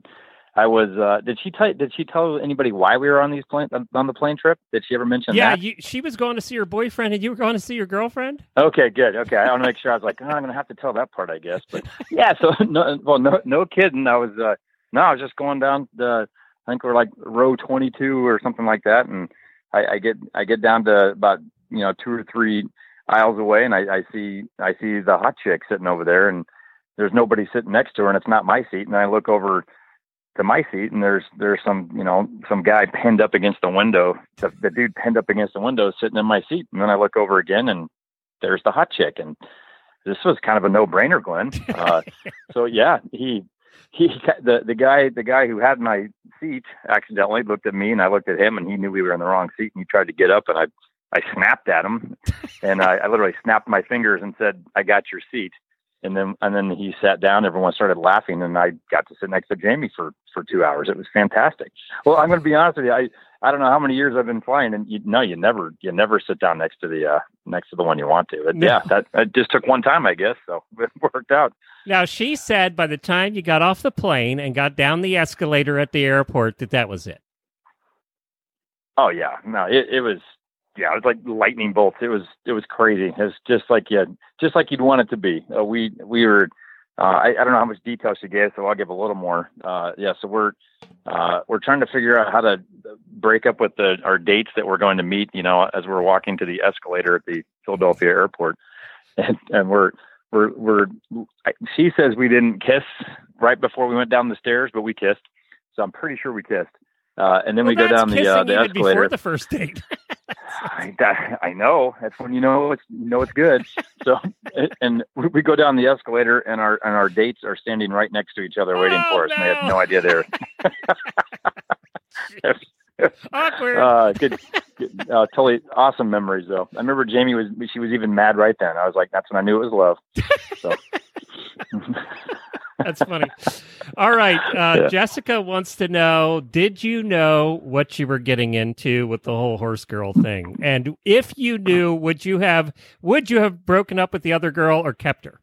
I was. Uh, did she tell Did she tell anybody why we were on these plane on the plane trip? Did she ever mention Yeah, that? you, she was going to see her boyfriend, and you were going to see your girlfriend. Okay, good. Okay, I want to make sure. I was like, oh, I'm going to have to tell that part, I guess. But yeah, so no, well, no, no kidding. I was, uh, no, I was just going down the, I think we're like row 22 or something like that, and I, I get, I get down to about, you know, two or three aisles away, and I, I see, I see the hot chick sitting over there, and there's nobody sitting next to her, and it's not my seat, and I look over to my seat, and there's, there's some, you know, some guy pinned up against the window. The, the dude pinned up against the window, sitting in my seat, and then I look over again, and there's the hot chick and this was kind of a no-brainer glenn uh, so yeah he he the the guy the guy who had my seat accidentally looked at me and i looked at him and he knew we were in the wrong seat and he tried to get up and i i snapped at him and i, I literally snapped my fingers and said i got your seat and then and then he sat down everyone started laughing and i got to sit next to jamie for for two hours it was fantastic well i'm going to be honest with you i I don't know how many years I've been flying, and you no, you never, you never sit down next to the uh, next to the one you want to. But No. yeah, that, that just took one time, I guess. So it worked out. Now, she said by the time you got off the plane and got down the escalator at the airport that that was it. Oh yeah, no, it, it was yeah, it was like lightning bolts. It was it was crazy. It was just like you just like you'd want it to be. Uh, we we were. Uh, I, I don't know how much detail she gave, so I'll give a little more. Uh, yeah, so we're uh, we're trying to figure out how to break up with the our dates that we're going to meet. You know, as we're walking to the escalator at the Philadelphia airport, and, and we're we're we're. She says we didn't kiss right before we went down the stairs, but we kissed. So I'm pretty sure we kissed. Uh, and then we go down the uh, kissing the even escalator. before the first date. I, that, I know. That's when you know it's you know it's good. So, and we we go down the escalator, and our and our dates are standing right next to each other, waiting for us. And they have no idea they're awkward. Uh, good, good uh, totally awesome memories though. I remember Jamie was she was even mad right then. I was like, that's when I knew it was love. So. That's funny. All right. Uh, Yeah. Jessica wants to know Did you know what you were getting into with the whole horse girl thing? And if you knew, would you have would you have broken up with the other girl or kept her?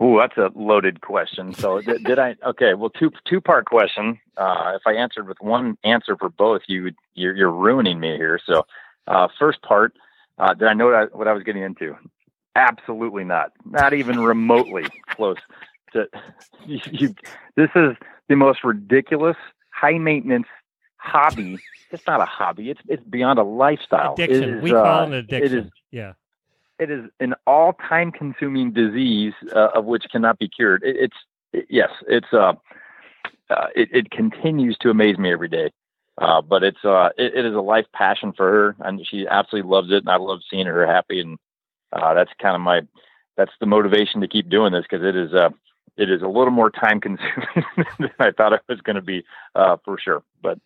Oh, that's a loaded question. So did, did I? Okay, well, two two part question. Uh, if I answered with one answer for both, you would you're, you're ruining me here. So, uh, first part, uh, did I know what I, what I was getting into? Absolutely not. Not even remotely close to you, you, this is the most ridiculous, high maintenance hobby. It's not a hobby. It's it's beyond a lifestyle. Addiction. is, we call uh, it an addiction. It is yeah. it is an all time consuming disease uh, of which cannot be cured. It, it's it- yes, it's uh, uh it, it continues to amaze me every day. Uh, but it's uh it, it is a life passion for her and she absolutely loves it and I love seeing her happy and uh that's kind of my that's the motivation to keep doing this because it is uh it is a little more time consuming than I thought it was going to be uh for sure. But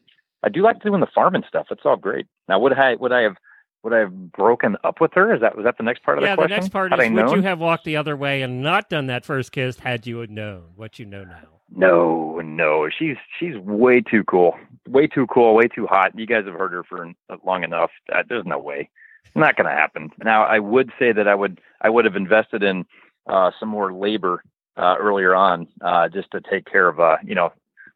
I do like doing the farming stuff. It's all great. Now would I would I have would I have broken up with her? Is that was that the next part of yeah, the the next part Had is I would known? you have walked the other way and not done that first kiss had you known what you know now? No, no, she's she's way too cool, way too cool, way too hot. You guys have heard her for long enough. Uh, there's no way, not going to happen. Now, I would say that I would I would have invested in uh, some more labor uh, earlier on, uh, just to take care of, uh, you know,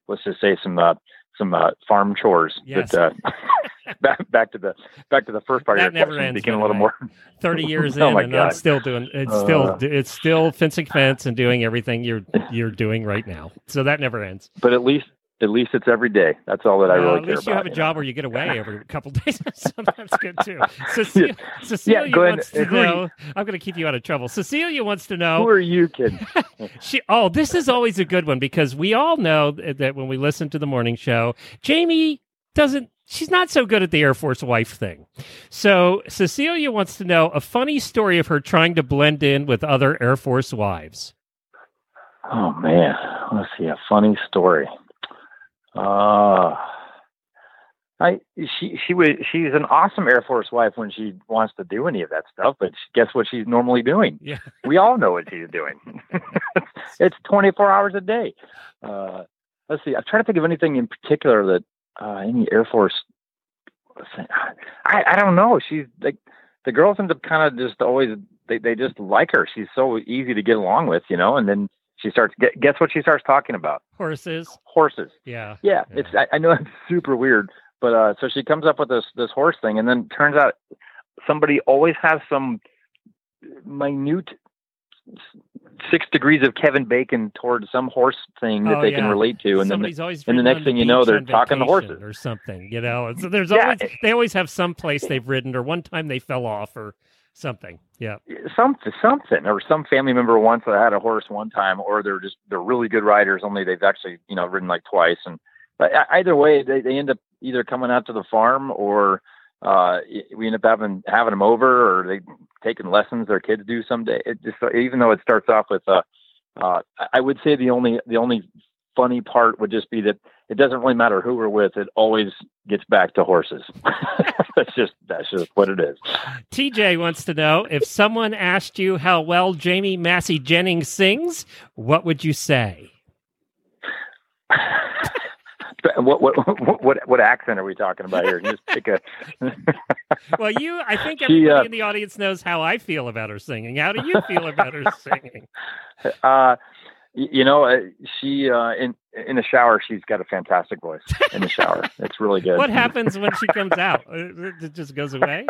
let's just say some uh, some uh, farm chores. Yes. But uh, back back to the back to the first part That of your never question, ends, became a little more. Thirty years oh in, and God. I'm still doing. It's Uh, still it's still fencing fence and doing everything you're you're doing right now. So that never ends. But at least at least it's every day. That's all that I Uh, really at care least you about. have a job where you get away every couple days. so that's good too. Cecilia, Cecilia go ahead. wants to Who are you- know. I'm going to keep you out of trouble. Cecilia wants to know. Who are you kidding? She, oh, this is always a good one because we all know that when we listen to the morning show, Jamie doesn't. She's not so good at the Air Force wife thing. So Cecilia wants to know a funny story of her trying to blend in with other Air Force wives. Oh man, let's see a funny story. Uh I she she was she's an awesome Air Force wife when she wants to do any of that stuff, but guess what she's normally doing? Yeah. We all know what she's doing. it's 24 hours a day. Uh let's see. I'm trying to think of anything in particular that uh any Air Force I I don't know. She's like the girls end up kind of just always they they just like her. She's so easy to get along with, you know, and then she starts guess what she starts talking about? Horses. Horses. Yeah. Yeah, it's I, I know it's super weird, but uh, so she comes up with this this horse thing, and then turns out somebody always has some minute six degrees of Kevin Bacon towards some horse thing that Oh, they can relate to, and Somebody's then always the, and the next thing you know, they're talking to horses. or something. You know, And so there's Yeah. always they always have some place they've ridden or one time they fell off or something. Yeah. something something or some family member once that had a horse one time or they're just they're really good riders only they've actually you know ridden like twice and but either way they, they end up either coming out to the farm or uh we end up having having them over or they taking lessons their kids do someday it just even though it starts off with uh uh i would say the only the only funny part would just be that it doesn't really matter who we're with it always gets back to horses that's just that's just what it is TJ wants to know if someone asked you how well Jamie Massey Jennings sings, what would you say? what what what what what accent are we talking about here? Just pick a. Well, you, I think She, uh, in the audience knows how I feel about her singing. How do you feel about her singing? uh, you know, uh, she uh, in in the shower, she's got a fantastic voice. In the shower, it's really good. What happens when she comes out? Uh, It just goes away.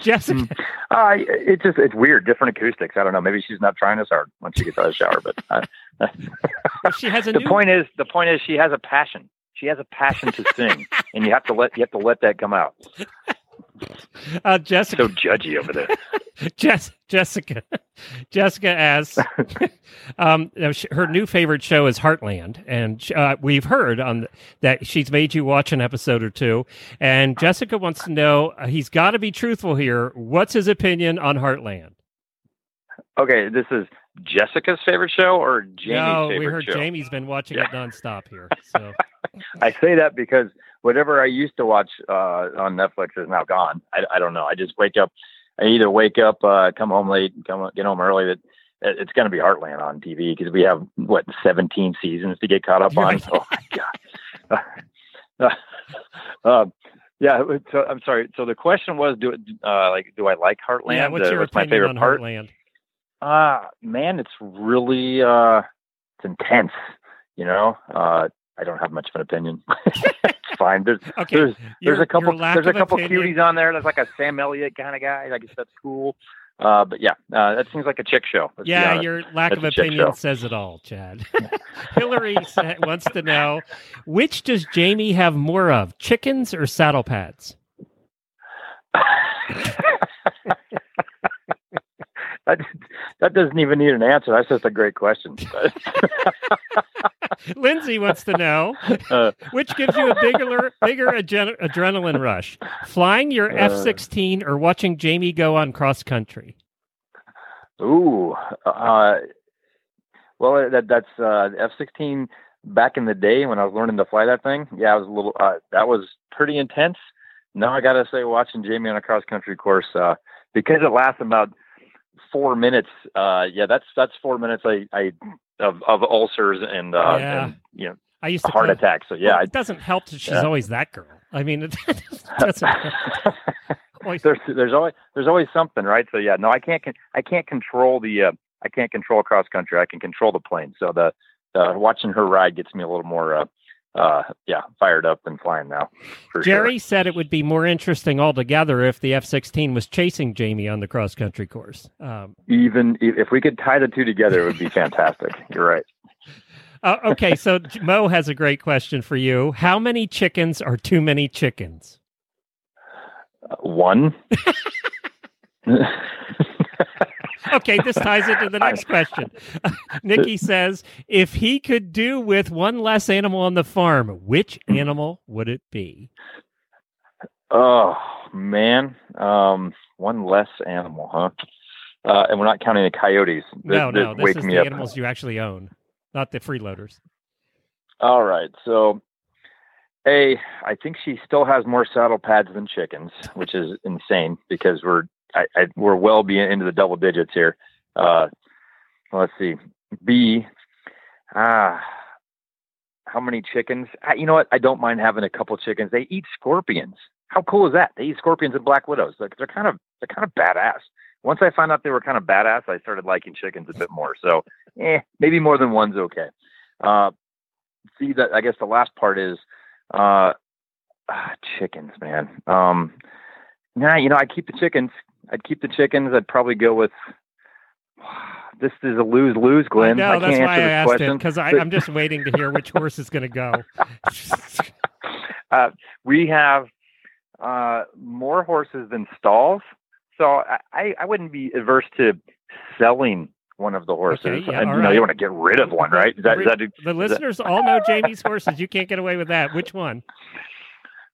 Jessica, Uh, it's just it's weird, different acoustics. I don't know. Maybe she's not trying as hard when she gets out of the shower. But uh, she has a the new- point is, the point is, she has a passion. She has a passion to sing, and you have to let you have to let that come out. uh, Jessica, So judgy over there. Jess, Jessica, Jessica asks, um, you know, sh- her new favorite show is Heartland, and uh, we've heard on th- that she's made you watch an episode or two. And Jessica wants to know uh, he's got to be truthful here. What's his opinion on Heartland? Okay, this is Jessica's favorite show or Jamie's no, favorite we heard show? Jamie's been watching it nonstop here. So I say that because whatever I used to watch uh, on Netflix is now gone. I, I don't know. I just wake up. I either wake up, uh, come home late, come get home early. That it- it's going to be Heartland on TV because we have what 17 seasons to get caught up on. Oh my god. uh, yeah. So I'm sorry. So the question was, do uh, like do I like Heartland? yeah, what's Uh, your what's my opinion favorite on part? Heartland? Uh man, it's really uh it's intense, you know. I don't have much of an opinion. it's fine. There's Okay, there's your- there's a couple there's a couple opinion- cuties on there. There's like a Sam Elliott kind of guy. I guess that's cool. Uh, but yeah, uh, that seems like a chick show. yeah, your lack That's of opinion says it all, Chad. Hillary wants to know which does Jamie have more of, chickens or saddle pads? that, that doesn't even need an answer. That's just a great question. Lindsay wants to know Uh, which gives you a bigger, bigger adren- adrenaline rush: flying your Uh. F sixteen or watching Jamie go on cross country. Ooh, uh, well, that that's uh, F sixteen back in the day when I was learning to fly that thing. Yeah, I was a little. Uh, that was pretty intense. Now I gotta say, watching Jamie on a cross country course uh, because it lasts about four minutes. Uh, yeah, that's that's four minutes. I, I of of ulcers and uh, Yeah. and you know I used to heart call- attacks. So yeah, Well, it doesn't help that she's yeah. always that girl. I mean, it doesn't. there's there's always there's always something, right? So yeah, no, I can't I can't control the uh, I can't control cross country. I can control the plane. So the uh, watching her ride gets me a little more uh, uh, yeah fired up and flying now. Jerry said it would be more interesting altogether if the F sixteen was chasing Jamie on the cross country course. Um. Even if if we could tie the two together, it would be fantastic. You're right. uh, okay, so Mo has a great question for you. How many chickens are too many chickens? Uh, one. Okay, this ties into the next question. Nikki says, if he could do with one less animal on the farm, which animal would it be? Oh man, um, one less animal, huh? Uh, and we're not counting the coyotes. no, no, this is the up. animals you actually own, not the freeloaders. All right. So, A, I think she still has more saddle pads than chickens, which is insane because we're I, I, we're well be into the double digits here. Uh, let's see. B, ah, how many chickens? Ah, you know what? I don't mind having a couple chickens. They eat scorpions. How cool is that? They eat scorpions and black widows. Like they're kind of they're kind of badass. Once I found out they were kind of badass, I started liking chickens a bit more. So, eh, maybe more than one's okay. Uh, see that I guess the last part is uh ah, chickens, man. Um nah, you know, I keep the chickens. I'd keep the chickens. I'd probably go with this is a lose lose, Glenn. no, that's can't why I asked it because I'm just waiting to hear which horse is going to go. uh, we have uh, more horses than stalls, so I, I, wouldn't be averse to selling one of the horses. Okay, yeah, and, all you know, you want to get rid of one, right? Is that, is that, the is that- listeners all know Jamie's horses. You can't get away with that. Which one?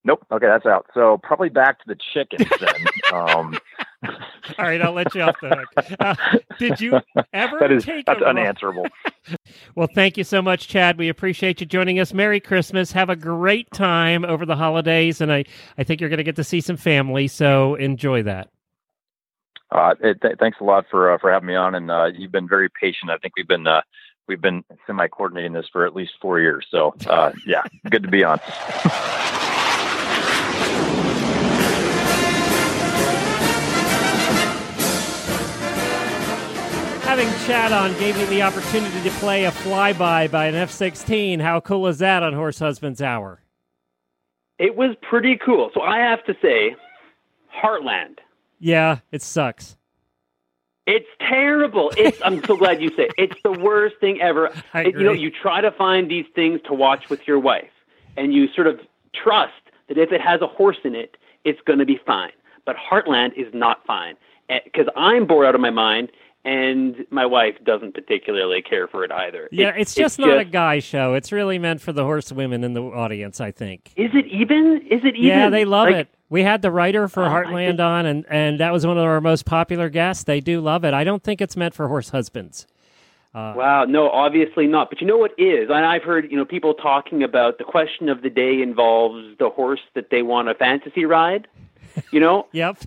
Nope. Okay, that's out. So probably back to the chickens then. um, All right, I'll let you off the hook. Uh, did you ever that is take that's a unanswerable. Well, thank you so much, Chad. We appreciate you joining us. Merry Christmas. Have a great time over the holidays, and I, I think you're going to get to see some family. So enjoy that. Uh, it, th- thanks a lot for uh, for having me on, and uh, you've been very patient. I think we've been uh, we've been semi coordinating this for at least four years. So uh, yeah, good to be on. Having Chad on gave me the opportunity to play a flyby by an F 16. How cool is that on Horse Husband's Hour? It was pretty cool. So I have to say, Heartland. Yeah, it sucks. It's terrible. It's I'm so glad you say it. it's the worst thing ever. It- you know, you try to find these things to watch with your wife, and you sort of trust that if it has a horse in it, it's going to be fine. But Heartland is not fine eh, because I'm bored out of my mind, and my wife doesn't particularly care for it either. Yeah, It- it's just not a guy show. It's really meant for the horse women in the audience, I think. Is it even? Is it even? Yeah, they love Like, it. We had the writer for Oh, Heartland on, and, and that was one of our most popular guests. They do love it. I don't think it's meant for horse husbands. Uh, Wow, no, obviously not. But you know what is? And I've heard, you know, people talking about the question of the day involves the horse that they want a fantasy ride. You know? yep.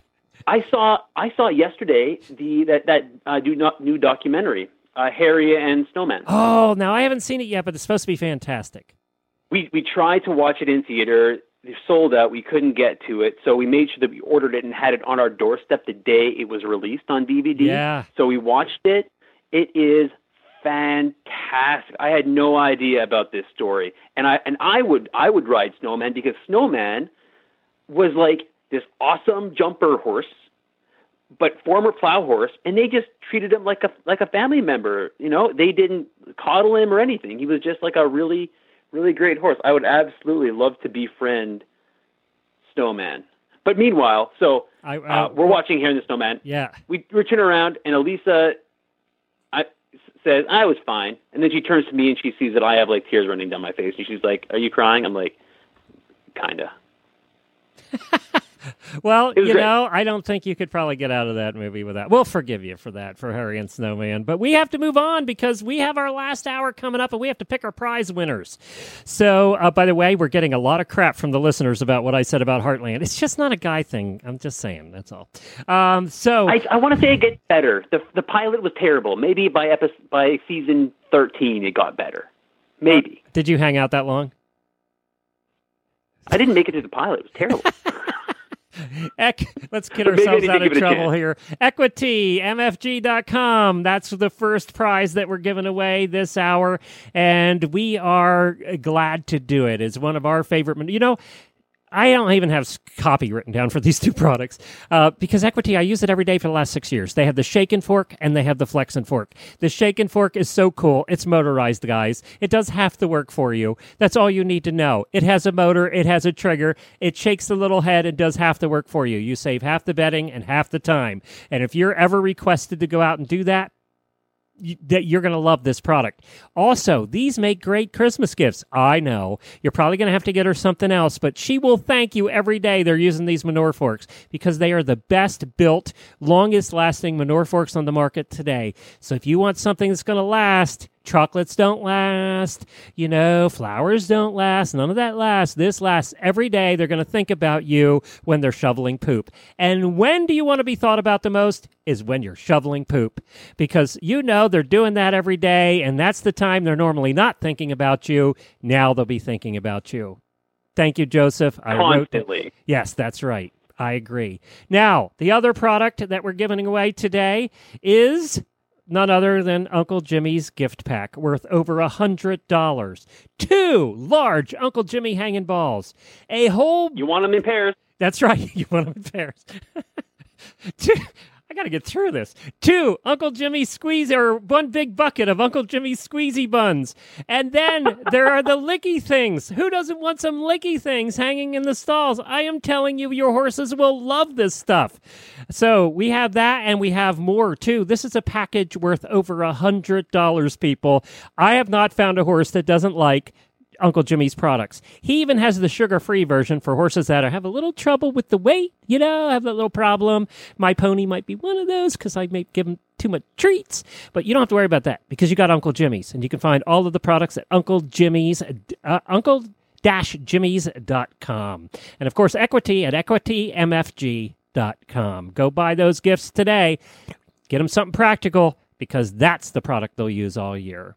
I saw I saw yesterday the that that uh, new, new documentary, uh, Harry and Snowman. Oh, now I haven't seen it yet, but it's supposed to be fantastic. We we tried to watch it in theater. They sold out. We couldn't get to it, so we made sure that we ordered it and had it on our doorstep the day it was released on DVD. Yeah. So we watched it. It is fantastic. I had no idea about this story, and I and I would I would ride Snowman because Snowman was like this awesome jumper horse, but former plow horse, and they just treated him like a like a family member. You know, they didn't coddle him or anything. He was just like a really really great horse. I would absolutely love to befriend Snowman. But meanwhile, so I, uh, we're watching here in the Snowman. Yeah. We we turn around and Elisa I, says I was fine, and then she turns to me and she sees that I have like tears running down my face, and she's like, "Are you crying?" I'm like, "Kinda." Well, you great. know, I don't think you could probably get out of that movie without. We'll forgive you for that, for Harry and Snowman. But we have to move on because we have our last hour coming up and we have to pick our prize winners. So, uh, by the way, we're getting a lot of crap from the listeners about what I said about Heartland. It's just not a guy thing. I'm just saying. That's all. Um, so, I, I want to say it gets better. The the pilot was terrible. Maybe by episode by season thirteen it got better. Maybe did you hang out that long? I didn't make it to the pilot. It was terrible. Ec- let's get ourselves out of give it a trouble here. Equity, MFG.com. That's the first prize that we're giving away this hour. And we are uh, glad to do it. It's one of our favorite. You know, I don't even have copy written down for these two products uh, because Equity, I use it every day for the last six years. They have the shake and fork and they have the flex and fork. The shake and fork is so cool. It's motorized, guys. It does half the work for you. That's all you need to know. It has a motor, it has a trigger, it shakes the little head and does half the work for you. You save half the bedding and half the time. And if you're ever requested to go out and do that, that you're going to love this product. Also, these make great Christmas gifts. I know. You're probably going to have to get her something else, but she will thank you every day they're using these manure forks because they are the best built, longest lasting manure forks on the market today. So if you want something that's going to last, chocolates don't last, you know, flowers don't last, none of that lasts. This lasts every day. They're going to think about you when they're shoveling poop. And when do you want to be thought about the most? Is when you're shoveling poop. Because you know they're doing that every day, and that's the time they're normally not thinking about you. Now they'll be thinking about you. Thank you, Joseph. I wrote that- Constantly. Yes, that's right. I agree. Now, the other product that we're giving away today is none other than Uncle Jimmy's gift pack worth over a hundred dollars. Two large Uncle Jimmy hanging balls. A whole You want them in pairs. That's right. You want them in pairs. Two, got to get through this. Two Uncle Jimmy squeeze or one big bucket of Uncle Jimmy squeezy buns. And then there are the licky things. Who doesn't want some licky things hanging in the stalls? I am telling you, your horses will love this stuff. So we have that and we have more too. This is a package worth over a hundred dollars, people. I have not found a horse that doesn't like Uncle Jimmy's products. He even has the sugar-free version for horses that have a little trouble with the weight. You know, have that little problem. My pony might be one of those because I may give him too much treats. But you don't have to worry about that because you got Uncle Jimmy's, and you can find all of the products at Uncle Jimmy's, uh, Uncle jimmys.com. And of course, equity at equitymfg.com. Go buy those gifts today. Get them something practical because that's the product they'll use all year.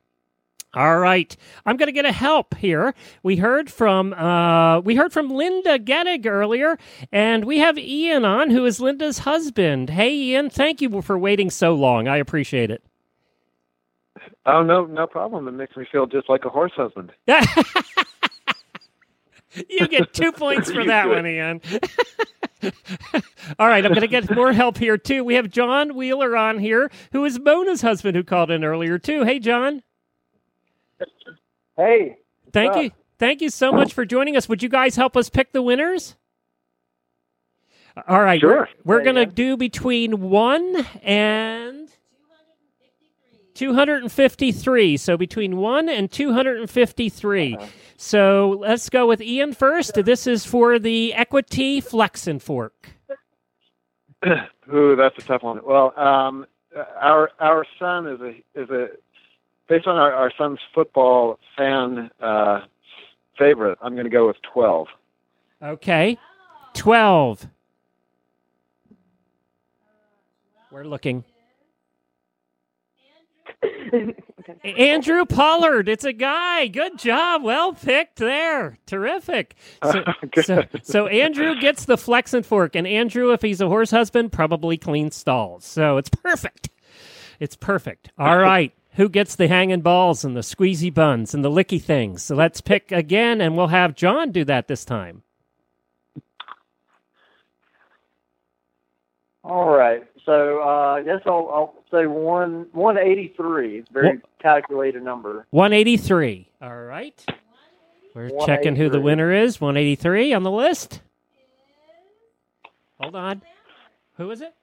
All right, I'm going to get a help here. We heard from uh, we heard from Linda Gettig earlier, and we have Ian on, who is Linda's husband. Hey, Ian, thank you for waiting so long. I appreciate it. Oh no, no problem. It makes me feel just like a horse husband. You get two points for that good. one, Ian. All right, I'm going to get more help here too. We have John Wheeler on here, who is Mona's husband, who called in earlier too. Hey, John. Hey. Thank what's you. Thank you so much for joining us. Would you guys help us pick the winners? All right. Sure. We're, we're going to do between 1 and 253. So between 1 and 253. Uh-huh. So let's go with Ian first. This is for the Equity Flex and Fork. Ooh, that's a tough one. Well, um, our our son is a is a based on our, our son's football fan uh, favorite. I'm going to go with twelve. Okay. 12. We're looking. Andrew Pollard, it's a guy. Good job. Well picked there. Terrific. So, so, so Andrew gets the flex and fork, and Andrew, if he's a horse husband, probably cleans stalls. So it's perfect. It's perfect. All right. Who gets the hanging balls and the squeezy buns and the licky things? So let's pick again, and we'll have John do that this time. All right. So uh, I guess I'll, I'll say one one eighty three. It's a very calculated number. 183. All right. We're checking who the winner is. 183 on the list. Hold on. Who is it?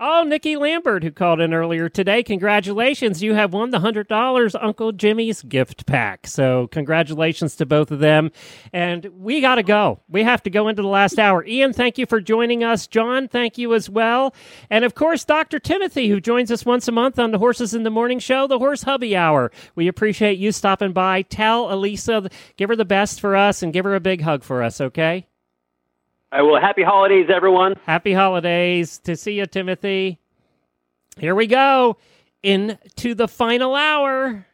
Oh, Nikki Lambert, who called in earlier today. Congratulations. You have won the $100 Uncle Jimmy's gift pack. So, congratulations to both of them. And we got to go. We have to go into the last hour. Ian, thank you for joining us. John, thank you as well. And of course, Dr. Timothy, who joins us once a month on the Horses in the Morning show, the Horse Hubby Hour. We appreciate you stopping by. Tell Elisa, give her the best for us and give her a big hug for us, okay? Well, happy holidays, everyone. Happy holidays. To see you, Timothy. Here we go into the final hour.